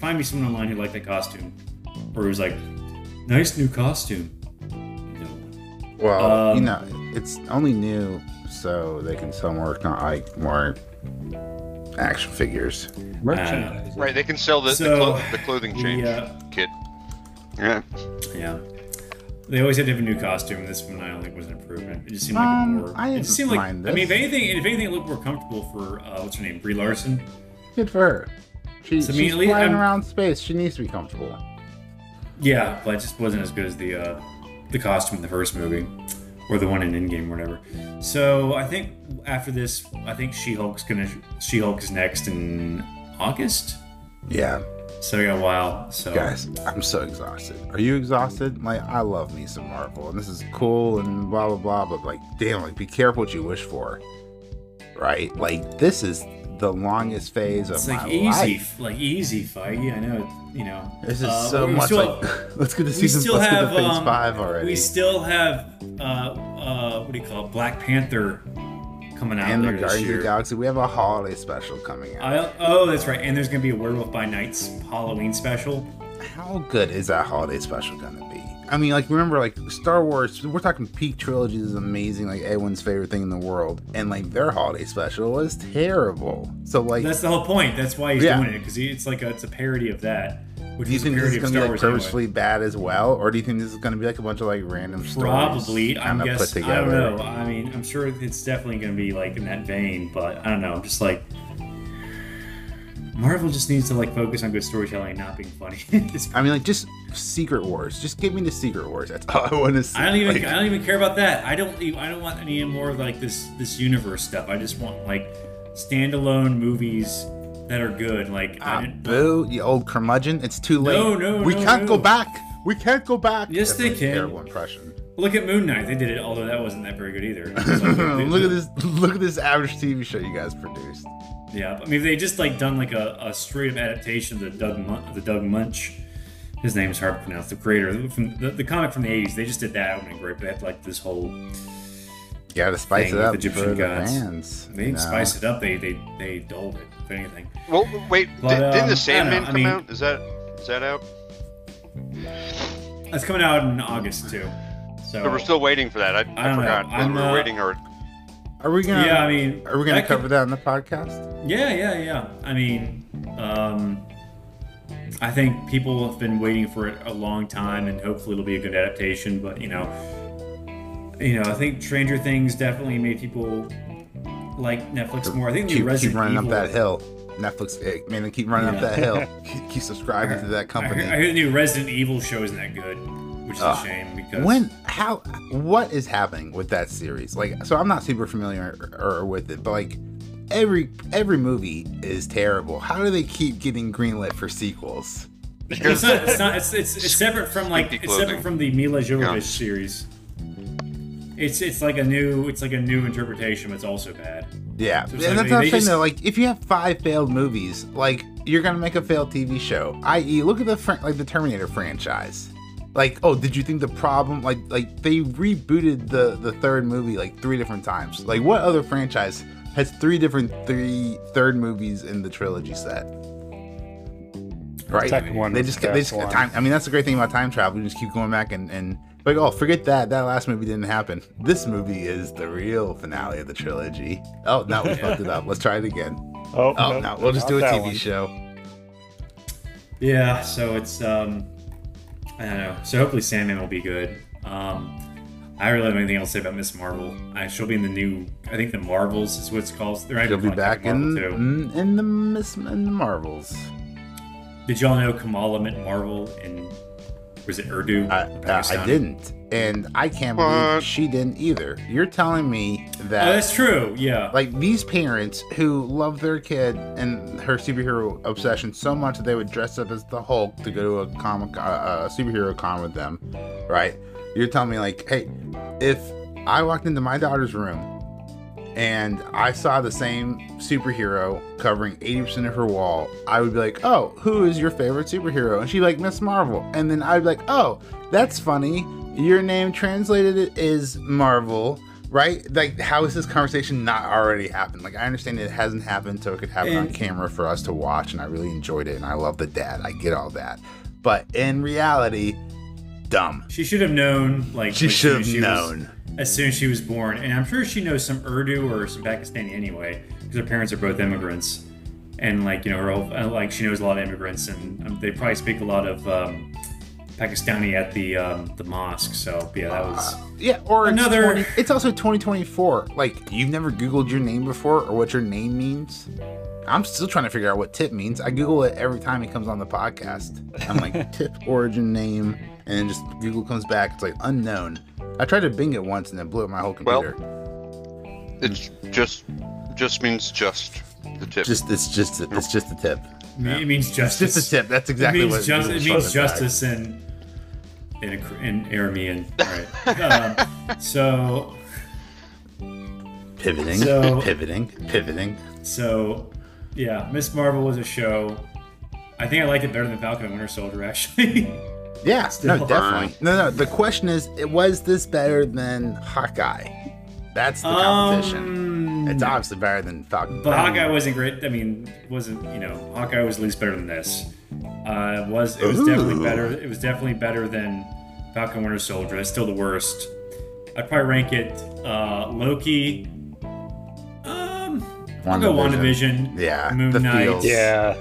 find me someone online who liked that costume, or who's like, nice new costume. No. Well, you Um, know, it's only new so they can sell more con- like more action figures. merchandise. Right, they can sell the, So, the, clo- the clothing change Yeah, kit. Yeah. yeah. They always had to have a new costume. This one I don't think was an improvement. It just seemed like Um, more. I it didn't just seemed like. mind I mean, if anything, if anything, it looked more comfortable for uh, what's her name, Brie Larson. Good for her. She, So, she's flying I'm- around space. She needs to be comfortable. Yeah, but it just wasn't as good as the uh, the costume in the first movie, or the one in Endgame, or whatever. So I think after this, I think She Hulk's gonna She Hulk is next in August. Yeah, So we got a while. So guys, I'm so exhausted. Are you exhausted? Like, I love me some Marvel, and this is cool and blah blah blah. But like, damn, like, be careful what you wish for, right? Like, this is the longest phase of it's my like easy, life. like easy fight. Yeah, I know. You know, This is Uh, so much still- like. Let's get to season. still Let's have to phase um, five already. We still have uh, uh, what do you call it? Black Panther coming out and the Guardians of the Galaxy. We have a holiday special coming out. I, oh, that's right. And there's gonna be a Werewolf by Night's Halloween special. How good is that holiday special gonna be? I mean, like remember, like Star Wars. We're talking peak trilogy is amazing, like everyone's favorite thing in the world, and like their holiday special was terrible. So like, That's the whole point. That's why he's Yeah. doing it because it's like a, it's a parody of that. Which do you think this is gonna be Star like Wars anyway. bad as well, or do you think this is gonna be like a bunch of like random stories Probably, I'm guessing. I don't know. I mean, I'm sure it's definitely going to be like in that vein, but I don't know. I'm just like Marvel just needs to like focus on good storytelling and not being funny. I mean, like just Secret Wars. Just give me the Secret Wars. That's all I want to see. I don't even. Like, I don't even care about that. I don't. I don't want any more of like this. This universe stuff. I just want like standalone movies that are good. Like I ah, boo, you old curmudgeon! It's too late. No, no, we no, can't go back. We can't go back. Yes, That's they can. Terrible impression. look at Moon Knight. They did it, although that wasn't that very good either. Like- look at this! Look at this average TV show you guys produced. Yeah, I mean, if they just like done like a, a straight up adaptation of the Doug Mun- the Doug Munch. His name is hard to pronounce. The creator from the, the comic from the '80s. They just did that. It would have been great. But they had like this whole. You gotta spice Thing it with up Egyptian for the gods. fans. They didn't know? spice it up. They they they dulled it. If anything. Well, wait, But, did, um, didn't the Sandman don't I come mean- out? Is that is that out? It's coming out in August too. So But we're still waiting for that. I, I, I don't know. forgot whether I'm, we were uh, waiting or Are we gonna? yeah. I mean, Are we gonna that cover could- that in the podcast? Yeah, yeah, yeah. I mean, um, I think people have been waiting for it a long time, and hopefully it'll be a good adaptation. But you know, you know, I think Stranger Things definitely made people like Netflix more. I think the Keep, keep running Evil, up that hill. Netflix, eh, man, they keep running Yeah. up that hill. keep, keep subscribing to that I company. heard, I heard the new Resident Evil show isn't that good, which is Ugh. a shame because when how what is happening with that series like so i'm not super familiar or, or with it but like every every movie is terrible how do they keep getting greenlit for sequels it's not. It's not. It's, it's, it's separate from like. It's separate from the Milla Jovovich Yeah. series. It's it's like a new. It's like a new interpretation, but it's also bad. yeah So it's and like that's they- what i'm saying just- though like if you have five failed movies like you're gonna make a failed tv show i.e look at the fr- like the terminator franchise like oh did you think the problem like like they rebooted the the third movie like three different times. Like what other franchise has three different three third movies in the trilogy set? Right. Second one they just the they just one. time i mean that's the great thing about time travel you just keep going back and and like oh forget that that last movie didn't happen. This movie is the real finale of the trilogy. Oh no we fucked it up. Let's try it again. Oh, oh nope, no we'll just do a tv one. show. Yeah, so it's um, I don't know. So hopefully Sandman will be good. Um, I really don't have anything else to say about Miss Marvel. I, she'll be in the new. I think the Marvels is what it's called. They're she'll be back in in, in the miss in the marvels Did y'all know Kamala meant Marvel in was it Urdu? I, I, I didn't and i can't What? believe she didn't either you're telling me that that's true. Yeah. like these parents who love their kid and her superhero obsession so much that they would dress up as the Hulk to go to a comic uh, a superhero con with them, right? You're telling me like, hey, if I walked into my daughter's room and I saw the same superhero covering 80% of her wall, I would be like, oh, who is your favorite superhero? And she'd be like, Miss Marvel. And then I'd be like, oh, that's funny. Your name translated is Marvel, right? Like, how is this conversation not already happened? Like, I understand it hasn't happened, so it could happen on camera for us to watch, and I really enjoyed it, and I love the dad. I get all that. But in reality, dumb. She should have known, like She should have as was- known. As soon as she was born, and I'm sure she knows some Urdu or some Pakistani anyway, because her parents are both immigrants, and like you know, her uh, like she knows a lot of immigrants, and um, they probably speak a lot of um, Pakistani at the um, the mosque. So yeah, that was Yeah, or it's Another- 20 it's also 2024. Like you've never Googled your name before or what your name means. I'm still trying to figure out what tip means. I Google it every time it comes on the podcast. I'm like tip origin name, and then just Google comes back. It's like unknown. I tried to Bing it once and it blew up my whole computer. Well, computer. It's just just means just the tip. just it's just it's just a tip. it means It's justice. just a tip. That's exactly it means what just, it means us back. justice in in, a, in Aramean. All right. um, so Pivoting, So- pivoting, pivoting. so yeah, Miss Marvel was a show. I think I liked it better than Falcon and Winter Soldier actually. Yeah, Still. no, definitely. No, no. The question is, was this better than Hawkeye? That's the competition. Um, it's obviously better than Falcon. But Hawkeye wasn't great. I mean, wasn't you know Hawkeye was at least better than this. Uh, it was it was definitely better. It was definitely better than Falcon Winter Soldier. It's still the worst. I'd probably rank it uh, Loki. Um, I'll go WandaVision. WandaVision. Yeah, Moon the Knight. feels. Yeah.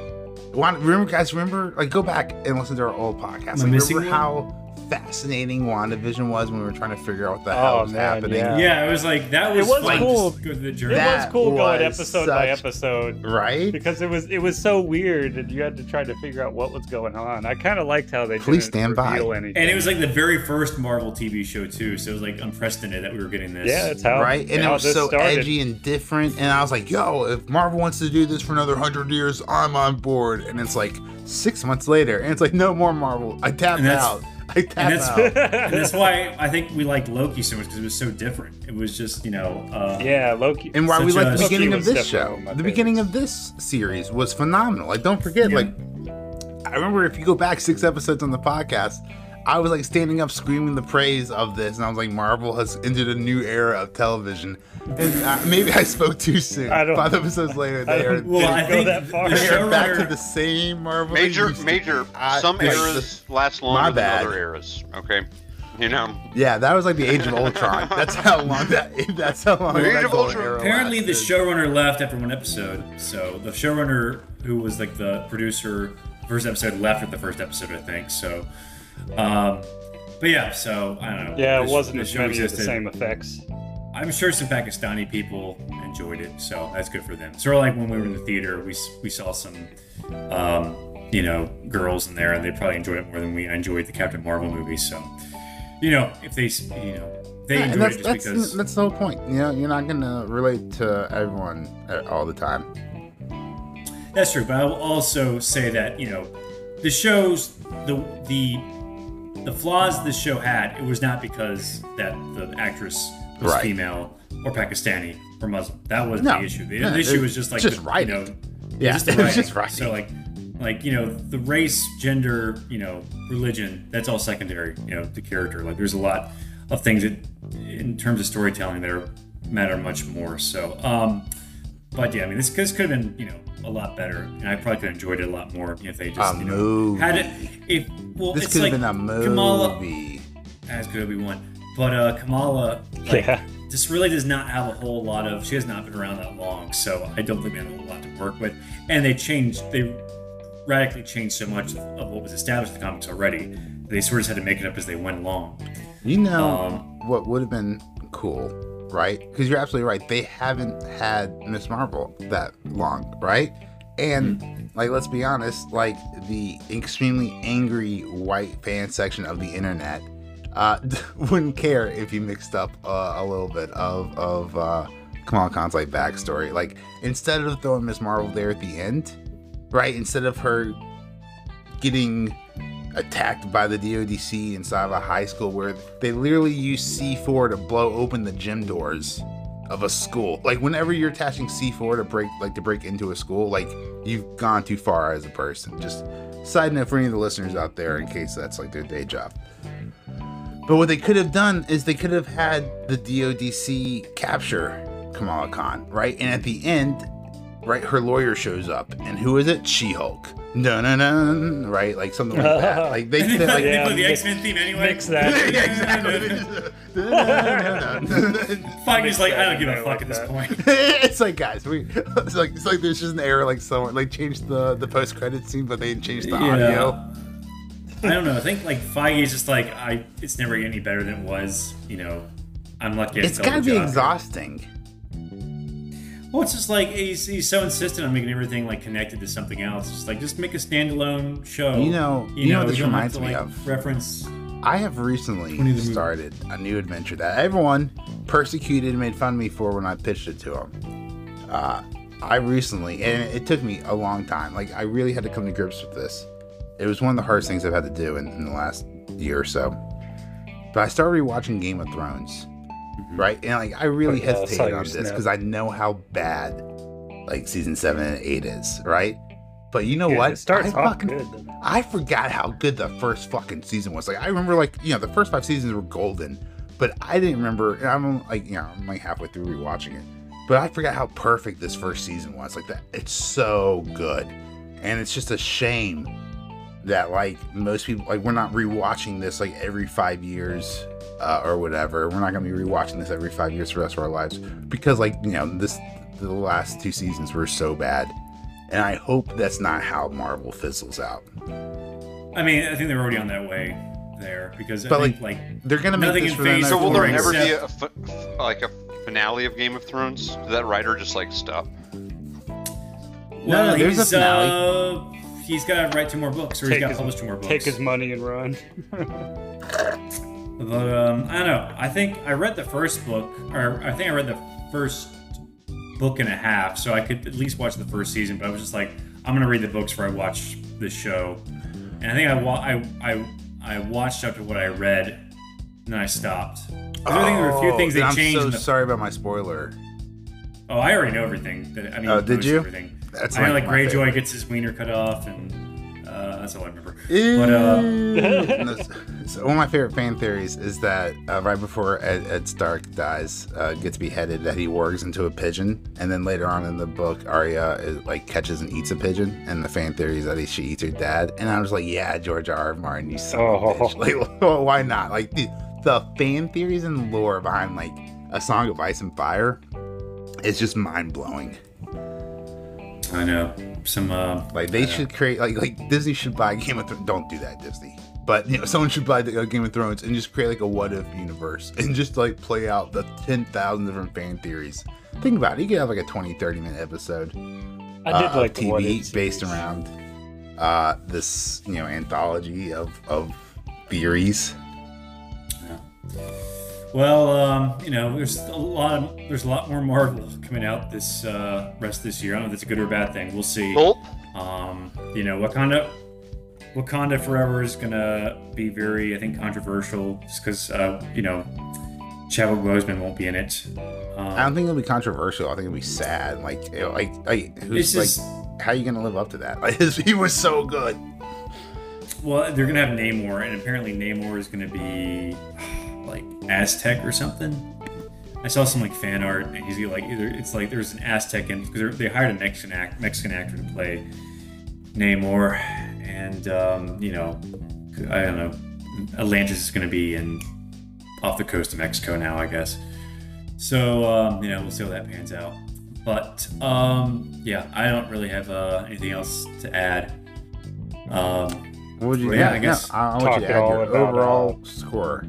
Want, remember, guys? Remember, like, go back and listen to our old podcast. Like, missing remember how fascinating WandaVision was when we were trying to figure out what the Oh, hell was man, happening? yeah. Yeah, it was like that was, was fun. cool. Just go the It journey. That was cool going was episode by episode Right? because it was it was so weird and you had to try to figure out what was going on. I kind of liked how they Please didn't stand by. anything. and it was like the very first Marvel TV show too, so it was like unprecedented that we were getting this. yeah, it's how right? And it was so started. edgy and different. And I was like, yo, if Marvel wants to do this for another hundred years, I'm on board. And it's like six months later, and it's like, no more Marvel. I tapped out. I tap and that's out. and that's why I think we liked Loki so much because it was so different. It was just you know. Uh, Yeah, Loki. And why we like the beginning of this show. definitely one of The my beginning of this series was phenomenal. Like, don't forget, Yeah. like, I remember if you go back six episodes on the podcast, I was like standing up screaming the praise of this, and I was like, Marvel has entered a new era of television. And uh, maybe I spoke too soon. I don't- Five episodes later, I they are, Well, Didn't I go that far. they are back to the same Marvel. major, major. be. I- some like, eras last longer than bad. other eras. Okay, you know. Yeah, that was like the Age of Ultron. That's how long that. That's how long. The Age of Ultron. era Apparently, the showrunner left after one episode. So the showrunner, who was like the producer, first episode left at the first episode, I think. So, um, but yeah. So I don't know. Yeah, it wasn't the as show many of the same effects. I'm sure some Pakistani people enjoyed it, so that's good for them. Sort of like when we were in the theater, we we saw some, um, you know, girls in there, and they probably enjoyed it more than we enjoyed the Captain Marvel movie. So, you know, if they, you know, they Yeah, enjoyed that's, it just that's, because. that's the whole point. You know, you're not gonna relate to everyone uh, all the time. That's true, but I will also say that you know, the shows the the the flaws this show had. It was not because that the actress was Right. female or Pakistani or Muslim. That wasn't No. the issue. The, No, the issue was just like just the, writing. You know, Yeah, just the it was writing. just writing. So like, like you know, the race, gender, you know, religion. That's all secondary. You know, the character. Like, there's a lot of things that, in terms of storytelling, that are, matter much more. So, um, but yeah, I mean, this, this could have been, you know, a lot better, and I probably could have enjoyed it a lot more if they just A you know, movie. had it. If well, This it's could like have been a movie. Kamala as good as we want, but uh, Kamala, like, Yeah. this really does not have a whole lot of. She has not been around that long, so I don't think they have a whole lot to work with. And they changed. They radically changed so much of what was established in the comics already. They sort of had to make it up as they went along. You know Um, what would have been cool, right? Because you're absolutely right. They haven't had Miss Marvel that long, right? And Mm-hmm. like, let's be honest, like the extremely angry white fan section of the internet uh, wouldn't care if you mixed up uh, a little bit of of uh, Kamala Khan's like backstory. Like instead of throwing Miss Marvel there at the end, right? Instead of her getting attacked by the DODC inside of a high school where they literally use C4 to blow open the gym doors of a school. Like whenever you're attaching C4 to break like to break into a school, like you've gone too far as a person. Just side note for any of the listeners out there in case that's like their day job. But what they could have done is they could have had the DODC capture Kamala Khan, right? And at the end, right, her lawyer shows up, and who is it? She-Hulk. No, no, no, right? Like something like that. Like they, they, they play, like, they Yeah, play the X Men theme anyway. Mix that. yeah, exactly. Feige's like, I don't give a I fuck like at this point. it's like guys, we it's like it's like there's just an error. Like someone like changed the the post credit scene, but they didn't change the audio. I don't know. I think like Feige is just like I. It's never any better than it was. You know, I'm lucky. I It's still have gotta be job here. exhausting. Well, it's just like he's, he's so insistent on making everything like connected to something else. It's just like just make a standalone show. You know- you know what this reminds to, me like, of? Reference. I have recently When is the movie? started a new adventure that everyone persecuted and made fun of me for when I pitched it to them. Uh, I recently, and it took me a long time. Like I really had to come to grips with this. It was one of the hardest things I've had to do in, in the last year or so. But I started rewatching Game of Thrones, Mm-hmm. right? And like I really I uh, hesitated your on this because I know how bad like season seven and eight is, right? But you know Yeah, what? It starts I fucking good. I forgot how good the first fucking season was. Like I remember, like you know, the first five seasons were golden, but I didn't remember. And I'm like, you know, I'm like halfway through rewatching it, but I forgot how perfect this first season was. Like that, it's so good, and it's just a shame that like most people, like we're not rewatching this like every five years. Uh, or whatever. We're not gonna be rewatching this every five years for the rest of our lives because, like, you know, this the last two seasons were so bad, and I hope that's not how Marvel fizzles out. I mean, I think they're already on that way there because I But, think like They're gonna make Nothing this in for the phase next So will there ever be except- a like a finale of Game of Thrones? Did that writer just like stop? well, no, there's a he's uh, he's got to write two more books or he's Take got to publish two more books. Take his money and run. But um, I don't know. I think I read the first book, or I think I read the first book and a half, so I could at least watch the first season. But I was just like, I'm gonna read the books before I watch the show. And I think I wa- I I, I watched up to what I read, and then I stopped. 'Cause I think there were a few things they Oh, I'm changed. so the, sorry about my spoiler. oh, I already know everything. That, I mean, Oh, did you? Everything. That's I know, like Greyjoy favorite. gets his wiener cut off, and uh, that's all I remember. But uh, so one of my favorite fan theories is that uh, right before Ed, Ed Stark dies, uh, gets beheaded, that he wargs into a pigeon, and then later on in the book, Arya is, like catches and eats a pigeon, and the fan theory is that he, she eats her dad. And I was like, yeah, George R. R. Martin, you son of a Oh. bitch. Like, well, why not? Like the, the fan theories and lore behind like a Song of Ice and Fire is just mind blowing. I know some. Uh, Like they should create like like Disney should buy Game of Thrones. Don't do that, Disney. But you know, someone should buy the uh, Game of Thrones and just create like a what if universe and just like play out the ten thousand different fan theories. Think about it. You could have like a 20, 30 minute episode I did uh, like of the what TV ifs. based around uh, this you know anthology of of theories. Well, um, you know, there's a lot of there's a lot more Marvel coming out this uh, rest of this year. I don't know if that's a good or a bad thing. We'll see. Gulp. Um, you know, Wakanda, Wakanda Forever is gonna be very, I think, controversial, just because uh, you know, Chadwick Boseman won't be in it. Um, I don't think it'll be controversial. I think it'll be sad. Like you know, like like who's like just- how you gonna live up to that? Like he was so good. well, they're gonna have Namor, and apparently Namor is gonna be like Aztec or something. I saw some like fan art, and he's like either it's like there's an Aztec in because they hired a Mexican act, Mexican actor to play Namor, and um, you know, I don't know, Atlantis is going to be in off the coast of Mexico now, I guess. So um, you know, we'll see how that pans out. But um, yeah, I don't really have uh, anything else to add. Um, What would you? Well, yeah, yeah, I guess- No, I, I want you to add all your about, overall score.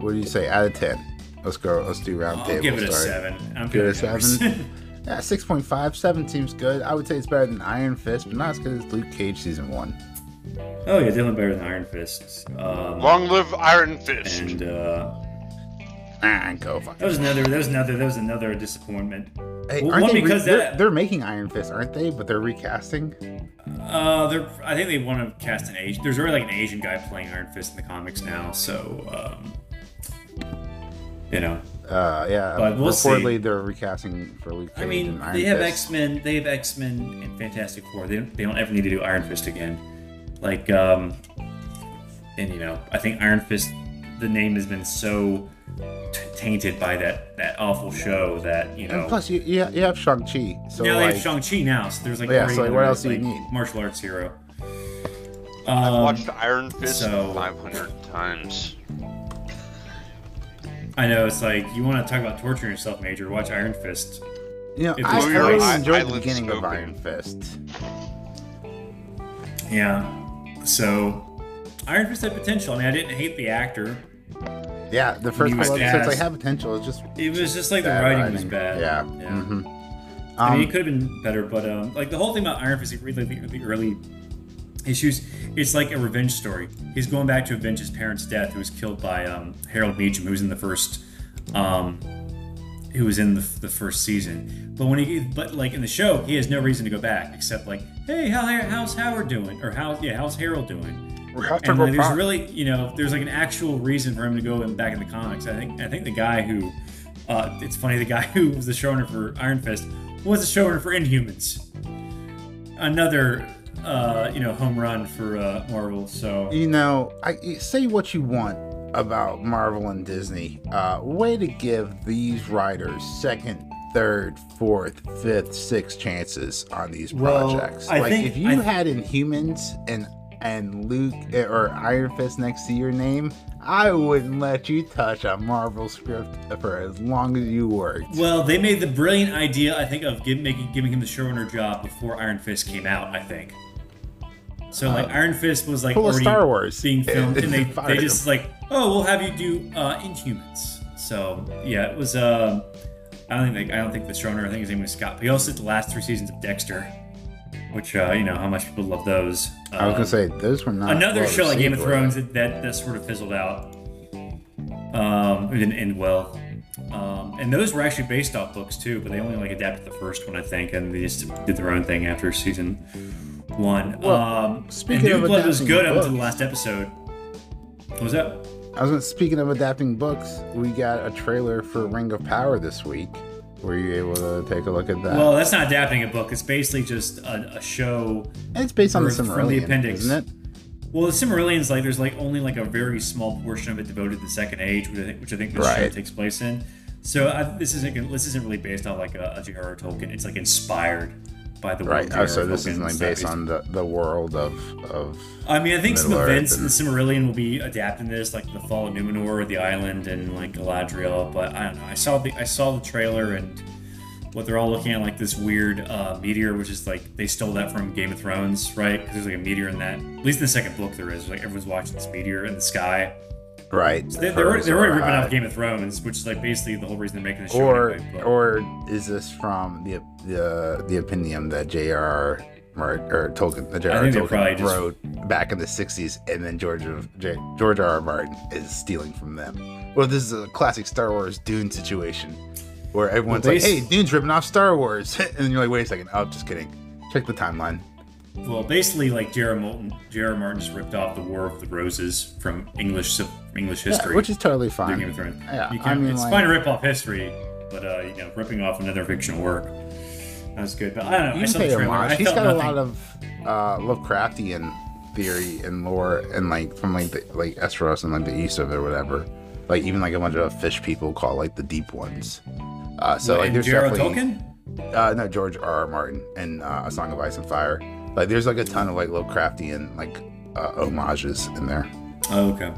What do you say out of ten? Let's go. Let's do round I'll table. give it a start. seven. I'm Give it a good at numbers. seven? Yeah, six point five. Seven seems good. I would say it's better than Iron Fist, but not as good as Luke Cage season one. oh yeah, definitely better than Iron Fist. Um, Long live Iron Fist. and uh, Ah, go fuck. that was another. That was another. That was another disappointment. Hey, Well, aren't one they re- because they're, that- they're making Iron Fist, aren't they? But they're recasting. Uh, they're. I think they want to cast an Asian. There's already like an Asian guy playing Iron Fist in the comics now. So, um, You know, Uh, yeah. But we'll reportedly, see. they're recasting for Luke Cage I mean, and Iron they have X Men. They have X Men and Fantastic Four. They don't, they don't ever need to do Iron Fist again. Like, um, and you know, I think Iron Fist, the name has been so t- tainted by that that awful show that you know. And plus, you you, you have Shang Chi. So now they have Shang Chi now, so there's like Yeah, already so, like, what another, else do you like, need? Martial arts hero. I've Um, watched Iron Fist so- 500 times. I know it's like you want to talk about torturing yourself, Major. Watch Iron Fist. you know, I, I it's really I- enjoyed the eyelids beginning of. Iron Fist. Yeah. So Iron Fist had potential. I mean, I didn't hate the actor. Yeah, the first he was couple episodes like gassed. have potential. It's just It was just like the bad writing, was bad. Yeah. Yeah. hmm I mean, Um, it could have been better, but um, like the whole thing about Iron Fist, if you read like the, the early issues, it's like a revenge story. He's going back to avenge his parents' death, who was killed by um, Harold Meachum, who was in the first, um, who was in the, the first season. But when he, but like in the show, he has no reason to go back except like, hey, how, how's Howard doing? Or how, yeah, how's Harold doing? and like, there's really you know there's like an actual reason for him to go in back in the comics. I think I think the guy who uh, it's funny the guy who was the showrunner for Iron Fist was the showrunner for Inhumans. Another uh, you know home run for uh, Marvel. So you know, I say what you want about Marvel and Disney. Uh, way to give these writers second, third, fourth, fifth, sixth chances on these Well, projects. I like think- if you I- had Inhumans and and Luke eh, or Iron Fist next to your name, I wouldn't let you touch a Marvel script for as long as you worked. well they made the brilliant idea I think of give, making giving him the showrunner job before Iron Fist came out. I think. So like Iron Fist was like Pull a already Star Wars. being filmed, and they, they just like, oh, we'll have you do uh, Inhumans. So yeah, it was. Um, I don't think I don't think the showrunner. I think his name was Scott. He also did the last three seasons of Dexter, which uh, you know how much people love those. I was Um, gonna say those were not another well show like Game of received, were Thrones that, that that sort of fizzled out. Um, it didn't end well. Um, and those were actually based off books too, but they only like adapted the first one, I think, and they just did their own thing after season one. Well, um, speaking New of Blood was good up books- until the last episode. What was that? I was gonna, speaking of adapting books, we got a trailer for Ring of Power this week. Were you able to take a look at that? Well, that's not adapting a book. It's basically just a, a show. and it's based on the from- from the appendix. isn't it? Well, the Silmarillion's like there's like only like a very small portion of it devoted to the Second Age, which I think, which I think this show takes place in. So I, this isn't this isn't really based on like a, a J.R.R. Tolkien. It's like inspired by the. Right. Oh, so this is like based on the, the world of of. I mean, I think some Earth events in the and- will be adapting this, like the fall of Numenor, the island, and like Galadriel. But I don't know. I saw the I saw the trailer and what they're all looking at, like this weird uh, meteor, which is like they stole that from Game of Thrones, right? Because there's like a meteor in that. At least in the second book, there is. Like everyone's watching this meteor in the sky. Right. They, they're, already- they're already ripping off Game of Thrones, which is like basically the whole reason they're making the show. Or anyway, or is this from the the the opinion that J.R. Or Tolkien, the J.R. Tolkien just- wrote back in the '60s, and then George of J, George R. R. Martin is stealing from them. Well, this is a classic Star Wars Dune situation, where everyone's Well, like, "Hey, Dune's ripping off Star Wars," and then you're like, "Wait a second, oh, just kidding." Check the timeline. Well, basically, like J.R. Martin just ripped off the War of the Roses from English English Yeah, history. which is totally fine. Game of Thrones. Yeah, You I mean, it's like- fine to rip off history, but uh, you know, ripping off another fictional work. That's good. But I don't know. You I can saw the trailer. homage. He's got a lot of uh, Lovecraftian theory and lore, and like from like the, like Esteros and like the east of it or whatever. Like even like a bunch of fish people call like the deep ones. Uh, so What, like there's J.R.R. definitely Tolkien. uh, no George R. R. Martin and uh, A Song of Ice and Fire. Like there's like a ton of like Lovecraftian like uh, homages in there. Oh, okay.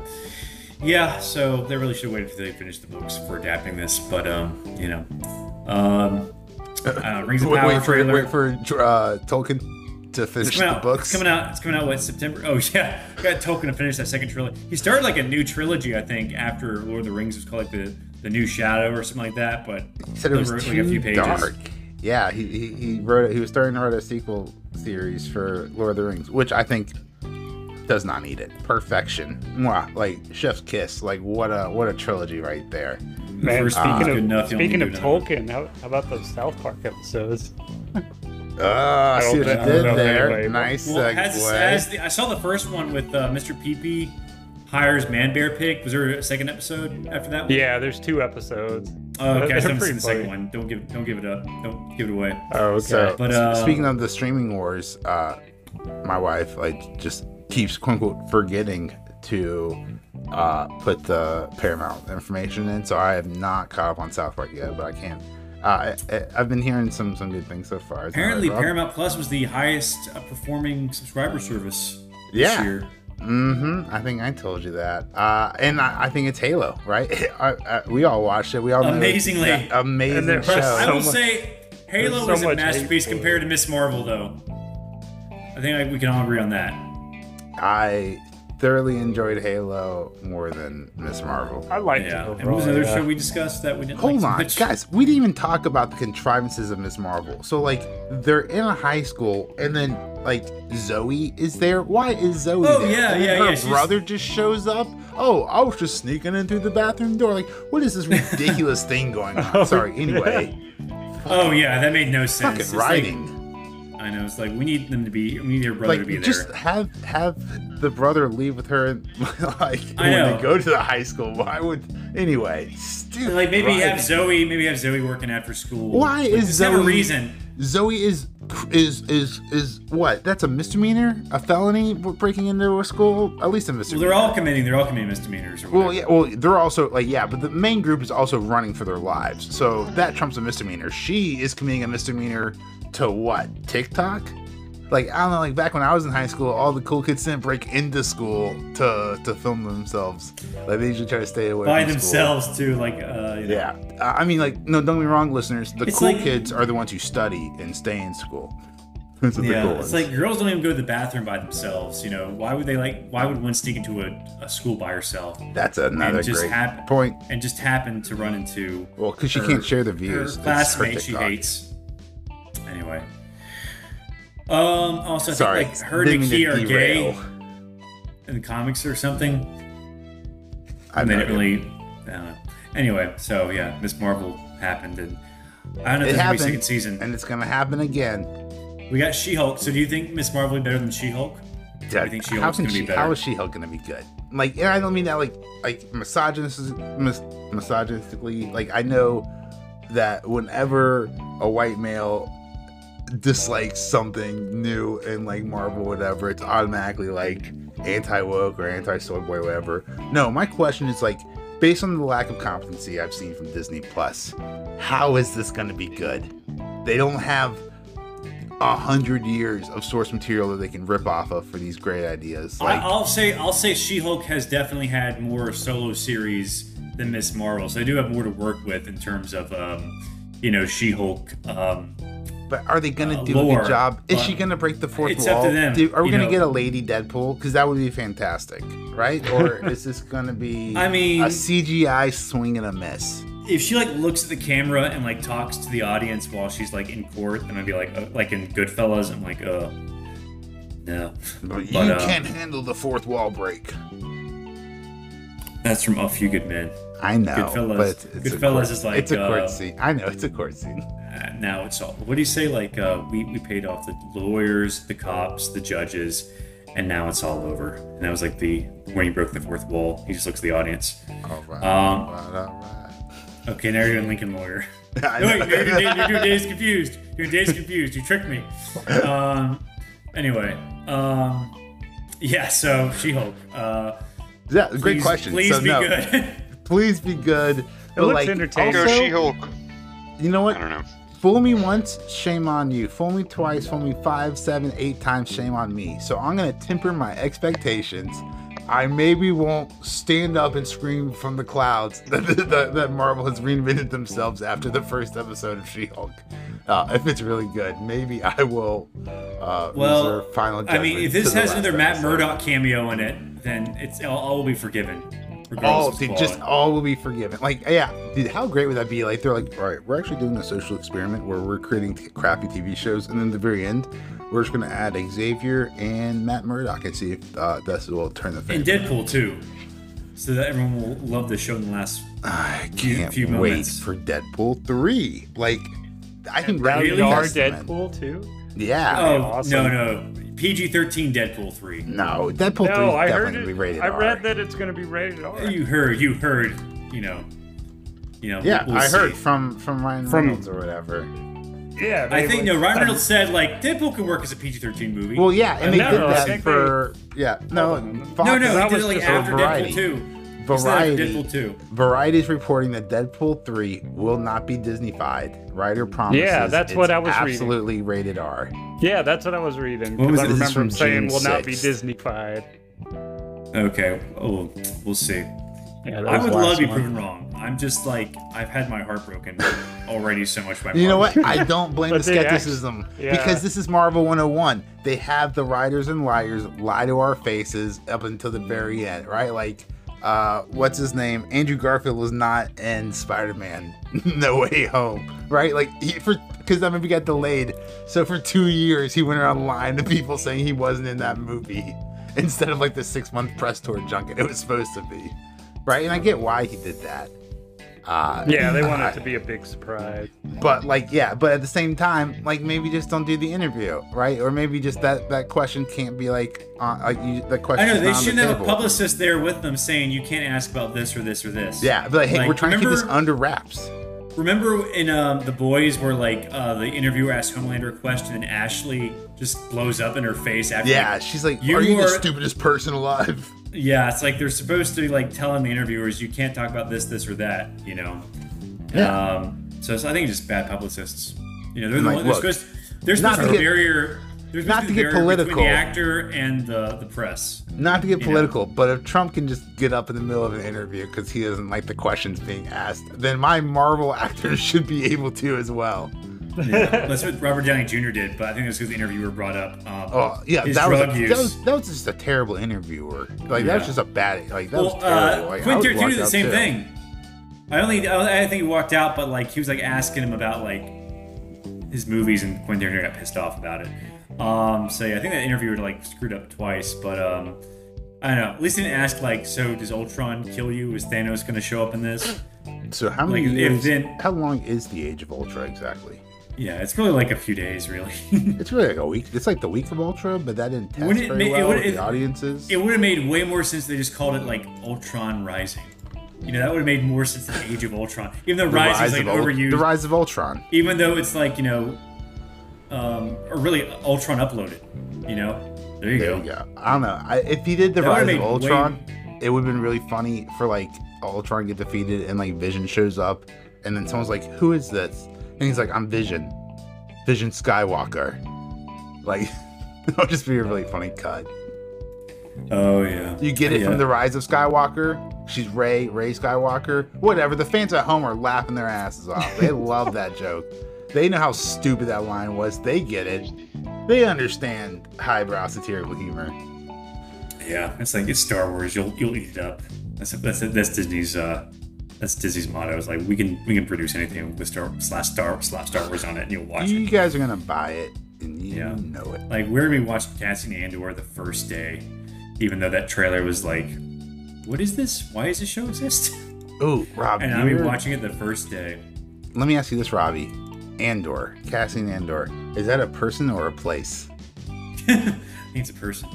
Yeah, so they really should have waited until they finished the books for adapting this, but um, you know, um, uh, Rings of Wait, Power wait for trailer. wait for uh, Tolkien to finish the out. books. It's coming out. It's coming out. What September? Oh yeah, got Tolkien to finish that second trilogy. He started like a new trilogy, I think, after Lord of the Rings. Was called like the the New Shadow or something like that. But He said it was wrote, too like, a few pages. dark. Yeah, he, he, he wrote it. He was starting to write a sequel series for Lord of the Rings, which I think does not need it. Perfection, Mwah. like Chef's Kiss. Like what a what a trilogy right there. Man, first speaking one's of good enough, speaking of to do another Tolkien, how, how about those South Park episodes? Uh, I see what you did there. anyway, nice Well, segue. has, has the, I saw the first one with uh, Mr. Peepee hires Man Bear Pig. Was there a second episode after that one? Yeah, there's two episodes. Oh, okay. I They're still haven't seen the second one. Don't give don't give it up. Don't give it away. Oh, okay. So, But, uh, speaking of the streaming wars, uh, my wife like just keeps quote unquote forgetting to uh, put the Paramount information in. So I have not caught up on South Park yet, but I can. Uh, I, I- I've been hearing some some good things so far. Apparently, like, Paramount Plus was the highest uh, performing subscriber service this Yeah. year. Mm-hmm. I think I told you that. Uh, and I, I think it's Halo, right? I, I, we all watched it. We all know it's Amazingly. that amazing And there was show. I So will much- say, Halo there's so was a masterpiece compared to Miss Marvel, though. I think like, we can all agree on that. I thoroughly enjoyed Halo more than Miss Marvel. I liked Yeah. it And what was another yeah. show we discussed that we didn't Hold like on, much? guys. We didn't even talk about the contrivances of Miss Marvel. So, like, they're in a high school, and then like Zoe is there. Why is Zoe Oh, there? yeah, And yeah, Her yeah, she's- brother just shows up. Oh, I was just sneaking in through the bathroom door. Like, what is this ridiculous thing going on? Oh, Sorry. Anyway, Oh yeah, that made no sense. fucking It's like- writing. I know. It's like we need them to be. We need your brother to be like, there. just have have the brother leave with her. like I when know. they go to the high school. Why would anyway? Stupid. like maybe have. Zoe. Maybe have Zoe working after school. Why Like, is Zoe? have a reason? Zoe is is is is what? That's a misdemeanor, a felony breaking into a school. At least a Well, misdemeanor. they're all committing. They're all committing misdemeanors. Or Well, yeah. Well, they're also like yeah, but the main group is also running for their lives, so that trumps a misdemeanor. She is committing a misdemeanor to what? TikTok? Like I don't know. Like back when I was in high school, all the cool kids didn't break into school to to film themselves. Like they usually try to stay away by from school. themselves too. Like uh, you know. Yeah, I mean, like, no, don't get me wrong, listeners. The It's cool like- kids are the ones who study and stay in school. The Yeah, cool it's like girls don't even go to the bathroom by themselves. You know, why would they like? Why would one sneak into a, a school by herself That's another and just great hap- point. and just happen to run into Well, because she can't share the views. It's classmate she hates. Anyway, um, also I Sorry, think like her and didn't Nikki are gay derail. in the comics or something. I And they know didn't really. I don't know. Anyway, so yeah, Miss Marvel happened, and I don't know if It there's gonna be a happened, second season. and it's gonna happen again. We got She-Hulk. So do you think Miss Marvel will be better than She-Hulk? That- think She-Hulk's can gonna be she? better? How is She-Hulk gonna be good? Like, and I don't mean that like like misogynist, mis- misogynistically. Like, I know that whenever a white male dislikes something new in like Marvel, whatever, it's automatically like anti woke or anti soy boy, whatever. No, my question is like, based on the lack of competency I've seen from Disney Plus, how is this gonna be good? They don't have a hundred years of source material that they can rip off of for these great ideas. Like, I, I'll say I'll say She-Hulk has definitely had more solo series than Miss Marvel, so they do have more to work with in terms of um, you know She-Hulk. Um, but are they gonna uh, do a good job? Is she gonna break the fourth it's wall? up to them, Do- are we gonna know. get a lady Deadpool? Because that would be fantastic, right? Or is this gonna be? I mean- a CGI swing and a miss. if she like looks at the camera and like talks to the audience while she's like in court, then I'd be like, uh, like in Goodfellas, I'm like, uh, no. But you uh, can't handle the fourth wall break. That's from A Few Good Men. I know, Goodfellas- but it's, it's a Goodfellas court, is like, it's a court uh, scene. I know it's a court scene. Now it's all. What do you say? Like uh, we we paid off the lawyers, the cops, the judges, and now it's all over. And that was like the when he broke the fourth wall. He just looks at the audience. All right, Um, all right, all Okay, now you're doing Lincoln Lawyer. I No, wait, know. you're, doing- you're doing Days Confused. You're doing Days Confused. You tricked me. Um, anyway, um, yeah. So She-Hulk. Uh, yeah, great please- question. Please so be no, good. please be good. It looks entertaining. Go Also, She-Hulk. you know what? I don't know. Fool me once, shame on you. Fool me twice, fool me five, seven, eight times, shame on me. So I'm gonna temper my expectations. I maybe won't stand up and scream from the clouds that, that, that Marvel has reinvented themselves after the first episode of She-Hulk. Uh, if it's really good, maybe I will uh, Well, reserve final I mean, if this has another Matt. Murdock cameo in it, then it's all will be forgiven. All regardless dude, its just all will be forgiven. Like, yeah, dude, how great would that be? Like, they're like, all right, we're actually doing a social experiment where we're creating t- crappy TV shows, and then at the very end, we're just gonna add Xavier and Matt Murdock and see if uh, this will turn the and favor. Deadpool too, so that everyone will love the show in the last. I few- can't few wait moments. for Deadpool three. Like, I think that would be Rated a R testament. Deadpool too. Yeah. Oh awesome. no no PG thirteen Deadpool three. No, Deadpool 3 No, is I definitely heard going to it. be rated I R. read that it's going to be rated R. You heard you heard you know you know Yeah, we'll I heard from from Ryan From- Reynolds or whatever. Yeah, I think would- no Ryan Reynolds said like Deadpool could work as a PG thirteen movie. Well, yeah, and they No, did no, I that think for yeah. No, Hold on. Fox, no no that he did was it like just after Variety. Deadpool two. He Variety. Deadpool two. Variety's reporting that Deadpool 3 will not be Disneyfied. Writer promises Yeah, that's what I was reading. absolutely rated R. Yeah, that's what I was reading. What was Because I it? This is remember him saying June will not be 6th. Disneyfied. Okay, oh, we'll see. Yeah, I would love to be proven wrong. I'm just like I've had my heart broken already so much by You know what? I don't blame the But they skepticism yeah. because this is Marvel 101. They have the writers and liars lie to our faces up until the very end, right? Like, uh, what's his name? Andrew Garfield was not in Spider-Man No Way Home, right? Like, he, for because that movie got delayed, so for two years he went around lying to people saying he wasn't in that movie instead of like the six-month press tour junket it was supposed to be, right? And I get why he did that. Uh, Yeah, they want uh, it to be a big surprise. but like yeah but at the same time like maybe just don't do the interview right or maybe just that that question can't be like uh, like you the question. I know they shouldn't have a publicist there with them saying you can't ask about this or this or this. yeah but like, hey Like, we're trying to keep this under wraps Remember in um, the boys where like uh, the interviewer asked Homelander a question and Ashley just blows up in her face after. yeah like- she's like You are you the are- stupidest person alive yeah. It's like they're supposed to be like telling the interviewers you can't talk about this, this, or that. You know. Yeah. Um, so, so I think it's just bad publicists. You know, they're the Like, one, they're supposed. They're not supposed to get- the barrier. There's not to get the political. the actor and the the press. not to get You know. political but if trump can just get up in the middle of an interview because he doesn't like the questions being asked then my marvel actors should be able to as well Yeah, that's what Robert Downey Jr. did, but I think that's because the interviewer brought up. Um, Oh yeah, that was, drug a, use. that was that was just a terrible interviewer. Like that was just a bad like that well, was terrible. uh, like, Quentin Tarantino did the same too. thing. I only, I think he walked out, but like he was like asking him about like his movies, and Quentin Tarantino got pissed off about it. Um, so yeah, I think that interviewer like screwed up twice, but um, I don't know. At least he didn't ask like, so does Ultron kill you? Is Thanos going to show up in this? So how many Like, years? then- how long is the Age of Ultra exactly? Yeah, it's really like a few days, really. It's really like a week. It's like the week of Ultra, but that didn't test it very ma- it well would- with it- the audiences. it would have made way more sense if they just called it like Ultron Rising. You know, that would have made more sense than Age of Ultron. Even though the Rising is rise like of overused. the rise of Ultron. even though it's like you know, um, or really Ultron uploaded. You know, there you There go. you go. I don't know. I, if he did the That rise of made way- Ultron, it would have been really funny for like Ultron get defeated and like Vision shows up, and then someone's like, "Who is this?" And he's like, "I'm Vision, Vision Skywalker." Like, that would just be a really funny cut. Oh yeah. You get it Yeah. from the Rise of Skywalker. She's Ray, Rey Skywalker. Whatever. The fans at home are laughing their asses off. They love that joke. They know how stupid that line was. They get it. They understand highbrow satirical humor. Yeah, it's like it's Star Wars. You'll you'll eat it up. That's that's that's Disney's uh that's Disney's motto. It's like we can we can produce anything with Star slash Star slash Star Wars on it, and you'll watch You it. guys are gonna buy it, and you Yeah. know it. Like we're gonna be watching Cassian Andor the first day, even though that trailer was like, "What is this? Why does this show exist?" Oh, Rob, And I'll be watching it the first day. let me ask you this, Robbie. Andor, Cassian Andor, is that a person or a place? I it's a person.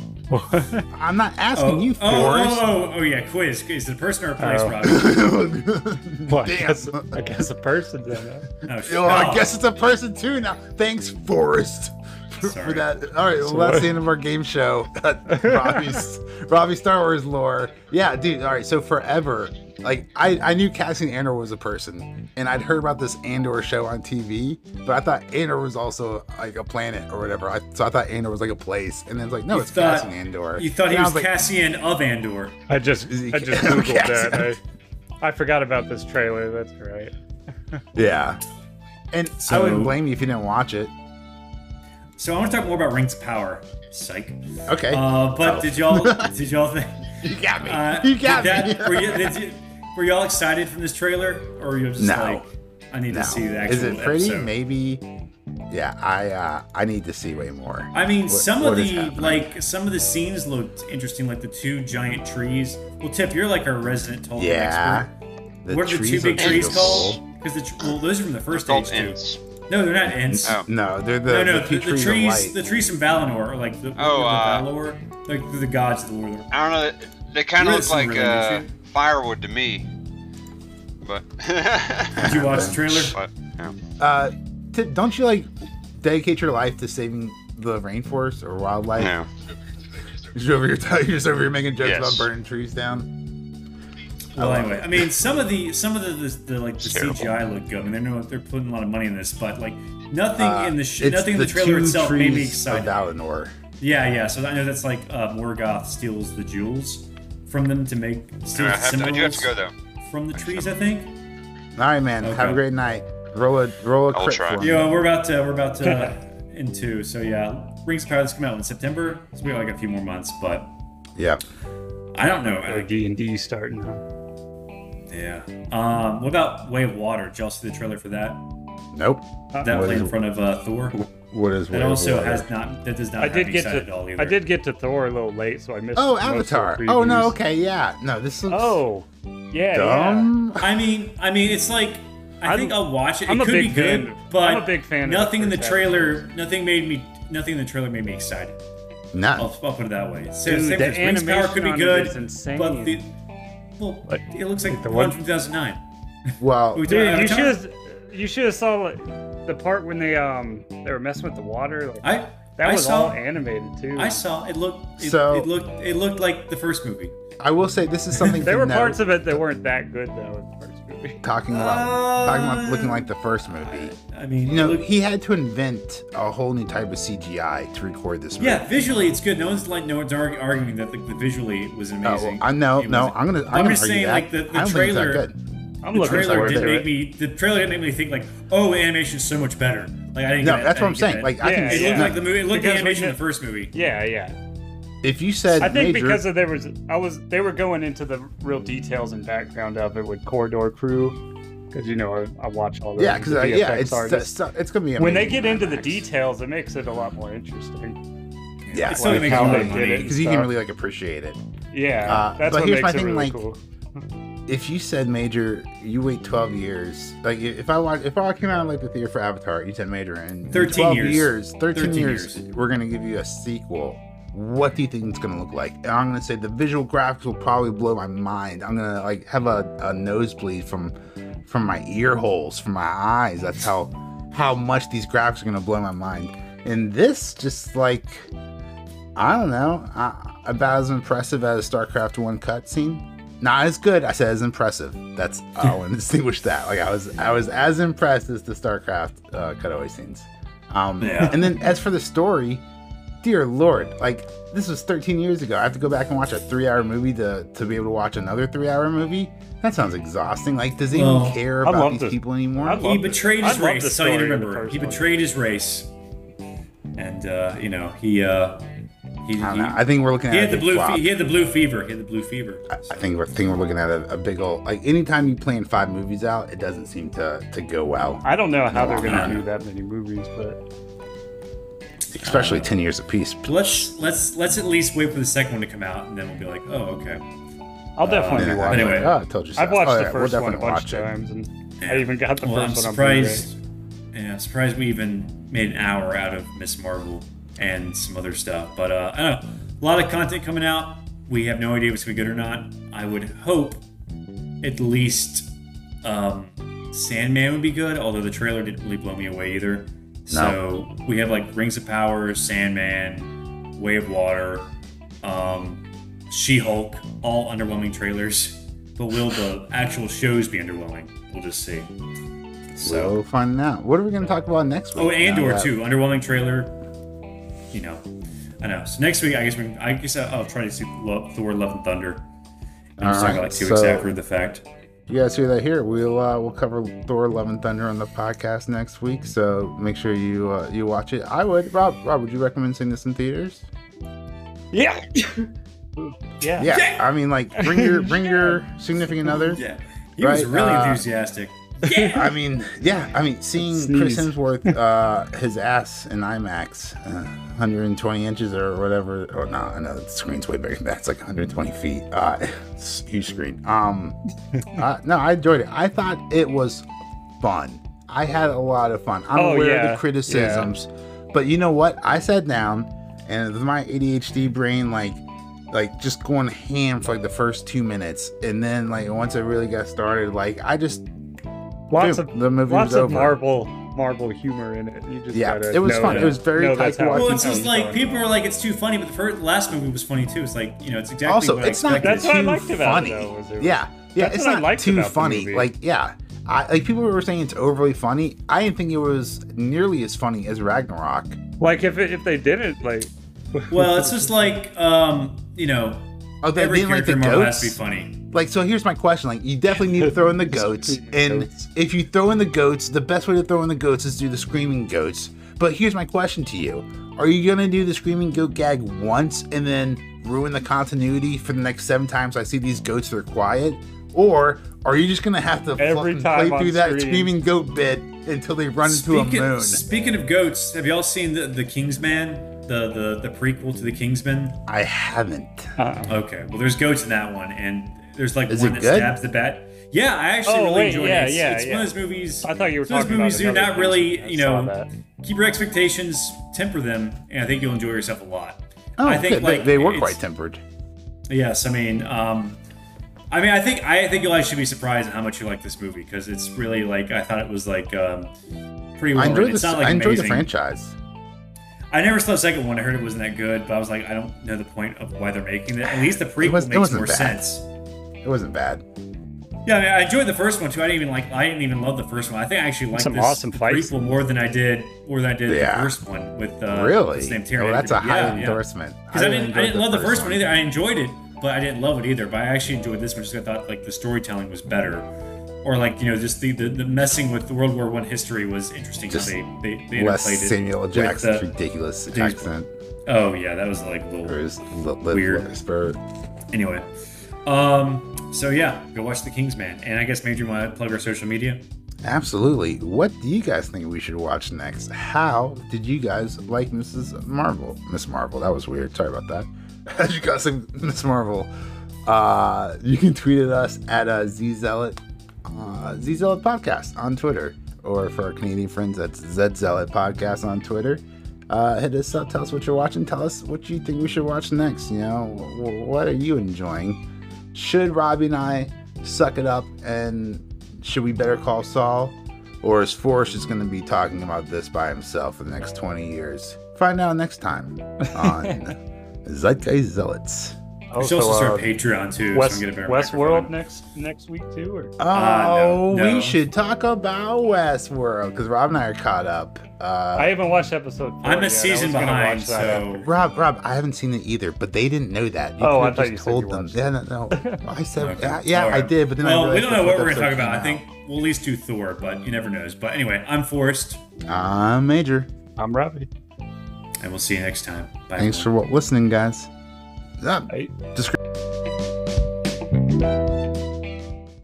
I'm not asking oh, you, oh, oh, Forrest. oh, oh, oh yeah, quiz. Is it a person or a place, Oh. Robbie? Well, I guess, I guess a person then. huh? Oh, shit. Oh, I Oh. guess it's a person too now. Thanks, Forrest, for, for that. All right, well, that's the end of our game show. Robbie's Robbie Star Wars lore. Yeah, dude. All right, so forever, like I, I knew Cassian Andor was a person, and I'd heard about this Andor show on TV, but I thought Andor was also like a planet or whatever. I, so I thought Andor was like a place, and then it's like no, You it's thought- Cassian Andor. You thought he And I was, like, Cassian of Andor. I just I just googled Cassian. that. I, I forgot about this trailer. That's right. yeah. And so, I wouldn't blame you if you didn't watch it. So I want to talk more about Rings of Power. Psych. Okay. Uh, but Oh. did y'all did y'all think? you got me. Uh, you got did me. that, were, you, did you, were y'all excited from this trailer, or were you just No. like, I need No. to see the actual Is it pretty? episode? Maybe. Yeah, I uh, I need to see way more. I mean, What- some what of the like some of the scenes looked interesting, like the two giant trees. Well, Tip, you're like our resident Tolkien Yeah. expert. The what are the two trees big are trees called? Because the tr- well, those are from the first Called stage too. No, they're not Ents. Oh. No, they're the no, no, the, the, the trees of trees, light. the trees from Valinor, are like the, Oh, the uh, Valinor, like the gods of the Lord. I don't know. They kind of look like some uh, relation. Firewood to me. But. Did you watch the trailer? But, yeah. Uh, t- don't you like dedicate your life to saving the rainforest or wildlife? Yeah. You're just over here, you're just over here making jokes Yes. about burning trees down. Well, anyway, I mean, some of the some of the, the, the like the terrible. CGI look good. I mean, they're no, they're putting a lot of money in this, but like nothing Uh, in the sh- it's nothing in the trailer two itself made me trees excited. Of Valinor. Yeah, yeah. So I know that's like uh, Morgoth steals the jewels from them to make steals I, the have to, I do have to go though. from the trees. I think. All right, man. Have a great night. Roll a roll a I'll crit try. for. Yeah, we're about to we're about to into so yeah, Rings of Power that's come out in September. So we only got like a few more months, but Yeah. I don't know. Or D and D starting. Yeah. Um, what about Way of Water? Did y'all see the trailer for that? Nope. That What played in front of uh, Thor. What is That Way of also Water? has not. That does not. I have did get to at all either. I did get to Thor a little late, so I missed. Oh, most of the Avatar. Oh no. Okay. Yeah. No. This looks Oh, yeah, yeah. dumb. I mean, I mean, it's like I I'm- think I'll watch it. I'm it a could big be good, fan- but I'm a big fan of Nothing in the first trailer. Nothing made me. Nothing in the trailer made me excited. None. I'll, I'll put it that way. So, Dude, same the as Rings of Power could be animation on it good, insane. but the well, Like, it looks like the the one one- from 2009. Well, Dude, you should have you should have saw like, the part when they um they were messing with the water. Like, I that I was saw, all animated too. I saw it looked. It, So- it looked. It looked like the first movie. I will say this is something. there to were note, parts of it that weren't that good though in the first movie. talking about talking about looking like the first movie. I mean, You know, looked- he had to invent a whole new type of CGI to record this movie. yeah, visually it's good. No one's like no one's argu- arguing that the, the visually was Oh, amazing. well, I know. No, was- I'm gonna. I'm, I'm gonna just argue saying, that. like, the- the I don't think it's that trailer- good. I'm the trailer forward didn't to make it. me. The trailer didn't make me think like, oh, animation is so much better. Like I didn't. No, get that's that. what I I'm saying. that. Like I Yeah, can. it yeah. looked like the movie. It looked Because the animation in the first movie. Yeah, yeah. If you said I think major, because of there was I was they were going into the real details and background of it with Corridor Crew because you know I, I watch all the yeah, because the uh, yeah, it's artists. it's, it's gonna be when they get into the details, it makes it a lot more interesting. Yeah, it still like makes a how lot they of did it. because you can really like appreciate it. Yeah, Uh, that's but what here's makes my it thing, really like, cool. If you said major, you wait 12 years. Like if I watch, if I came out like the theater for Avatar, you said major, and in 13 12 years. 13, 13 years, years. we're gonna give you a sequel. What do you think it's gonna look like? And I'm gonna say the visual graphics will probably blow my mind. I'm gonna like have a, a nosebleed from from my ear holes, from my eyes. That's how how much these graphics are gonna blow my mind. And this just like I don't know, I, about as impressive as StarCraft One cutscene. Not as good. I said as impressive. That's I want to distinguish that. Like I was, I was as impressed as the StarCraft uh, cutaway scenes. Um, Yeah. And then as for the story, dear lord, like this was 13 years ago. I have to go back and watch a three-hour movie to to be able to watch another three-hour movie. That sounds exhausting. Like, does anyone Well, care about these this- people anymore? I He love betrayed the- his I love race. the That's all you story remember. He betrayed his race, and uh, you know he uh, he, I don't he. I think we're looking he at had a the big blue. flop. Fe- he had the blue fever. He had the blue fever. I I think we're think we're looking at a, a big old like anytime you plan five movies out, it doesn't seem to to go well. I don't know how they're gonna do that many movies, but Especially ten years apiece. Let's let's let's at least wait for the second one to come out, and then we'll be like, oh okay. I'll definitely Yeah, be uh, watching. anyway. it. oh, I told you so. I've watched Oh, the yeah, first one a bunch of times, and I even got the well, I'm first one on Blu-ray. Yeah, I'm surprised we even made an hour out of Miss Marvel and some other stuff. But uh, I don't know. A lot of content coming out. We have no idea if it's gonna be good or not. I would hope at least um, Sandman would be good, although the trailer didn't really blow me away either. So we have like Rings of Power, Sandman, Way of Water, um, She-Hulk, all underwhelming trailers. But will the actual shows be underwhelming? We'll just see. So. We'll find out. What are we going to talk about next week? Oh, Andor too. Underwhelming trailer. You know, I know. So next week, I guess we. I guess I'll try to see Lo- Thor: Love and Thunder. And just talk Alright, about like two weeks after the fact. You guys hear that here? We'll uh, we'll cover Thor: Love and Thunder on the podcast next week. So make sure you uh, you watch it. I would. Rob, Rob, would you recommend seeing this in theaters? Yeah. yeah. Yeah. I mean, like bring your bring your significant other. Yeah, he was really uh, enthusiastic. I mean, yeah. I mean, seeing Chris Sneeze. Hemsworth, uh, his ass in IMAX, uh, 120 inches or whatever. Or no, I know the screen's way bigger than that. It's like 120 feet. Uh, it's a huge screen. Um, uh, no, I enjoyed it. I thought it was fun. I had a lot of fun. I'm Oh, aware of the criticisms, but you know what? I sat down and with my ADHD brain, like, like just going ham for like the first two minutes, and then like once it really got started, like I just Lots Dude, of the movie lots was of over. Marvel Marvel humor in it. You just Yeah, gotta it was fun. that- It was very know that's tight how watching. Well, it's just like going. people are like, it's too funny, but the first last movie was funny too. It's like you know, it's exactly also what I it's not expected. That's what I liked about it, though, was it yeah, yeah, That's it's not too funny. Like, yeah, I, like people were saying it's overly funny. I didn't think it was nearly as funny as Ragnarok. Like if it, if they didn't like. Well, it's just like um, you know, Oh, they every didn't like character the in Marvel has to be goats. funny. Like, so here's my question: like, you definitely need to throw in the goats, and if you throw in the goats, the best way to throw in the goats is do the screaming goats. But here's my question to you: Are you gonna do the screaming goat gag once and then ruin the continuity for the next seven times I see these goats that are quiet, or are you just gonna have to Every fucking time play on through that screen. screaming goat bit until they run into a Speaking, moon? speaking of goats, have y'all seen the the Kingsman, the the the prequel to the Kingsman? I haven't. Uh, Okay, well, there's goats in that one, and there's like Is one that good? stabs the bat. Yeah, I actually Oh, really wait, enjoyed yeah, it. It's, yeah, it's one of those movies. I thought you were it's one of talking those movies about do not really, you know, keep your expectations, temper them, and I think you'll enjoy yourself a lot. Oh, I think good. like they, they were quite tempered. Yes, I mean, um, I mean, I think I think you'll actually be surprised at how much you like this movie because it's really like I thought it was like um, pretty well I enjoyed written. It's this. not like I enjoyed the franchise. I never saw the second one. I heard it wasn't that good, but I was like, I don't know the point of why they're making it. At least the prequel was- makes more bad. sense. It wasn't bad. Yeah, I, mean, I enjoyed the first one too. I didn't even like. I didn't even love the first one. I think I actually liked Some this awesome the fights. prequel more than I did more than I did Yeah. the first one with uh, really? what's his name Taron oh, that's a Egerton. high Yeah, yeah. endorsement. Because I, really didn't, I didn't love the first one one either. I enjoyed it, but I didn't love it either. But I actually enjoyed this one just 'cause I thought like the storytelling was better, or like you know just the the, the messing with the World War One history was interesting. Just they they, they interplayed it Samuel Jackson's the- ridiculous accent. Oh yeah, that was like a little his li- li- Weird. whisper. anyway. Um. So yeah, go watch The Kingsman, and I guess Major want to plug our social media. Absolutely. What do you guys think we should watch next? How did you guys like Mrs. Marvel? Miss Marvel. That was weird. Sorry about that. As you guys like Miss Marvel, uh, you can tweet at us at uh, ZZealot, uh, ZZealot Podcast on Twitter. Or for our Canadian friends, that's ZZealot Podcast on Twitter. Uh, hit us up. Tell us what you're watching. Tell us what you think we should watch next. You know, wh- what are you enjoying? Should Robbie and I suck it up and should we better call Saul? Or is Forrest just going to be talking about this by himself for the next 20 years? Find out next time on Zeitgeist Zealots. We should also start uh, Patreon too. West, so we can get a better Westworld microphone. next next week too, or Oh, Uh, no, no. we should talk about Westworld because Rob and I are caught up. Uh, I haven't watched episode. Four I'm a yet. I season was gonna behind, watch that so Rob, Rob, I haven't seen it either, but they didn't know that. You Oh, I thought just you said told you them. watched Yeah, no, no. I said, Okay. yeah, yeah, All I did, but then I we don't know what we're going to talk episode about. I think we'll at least do Thor, but you never knows. But anyway, I'm Forrest. I'm Major. I'm Robbie. and we'll see you next time. Bye. Thanks everyone. for listening, guys. Ah, Right? descri-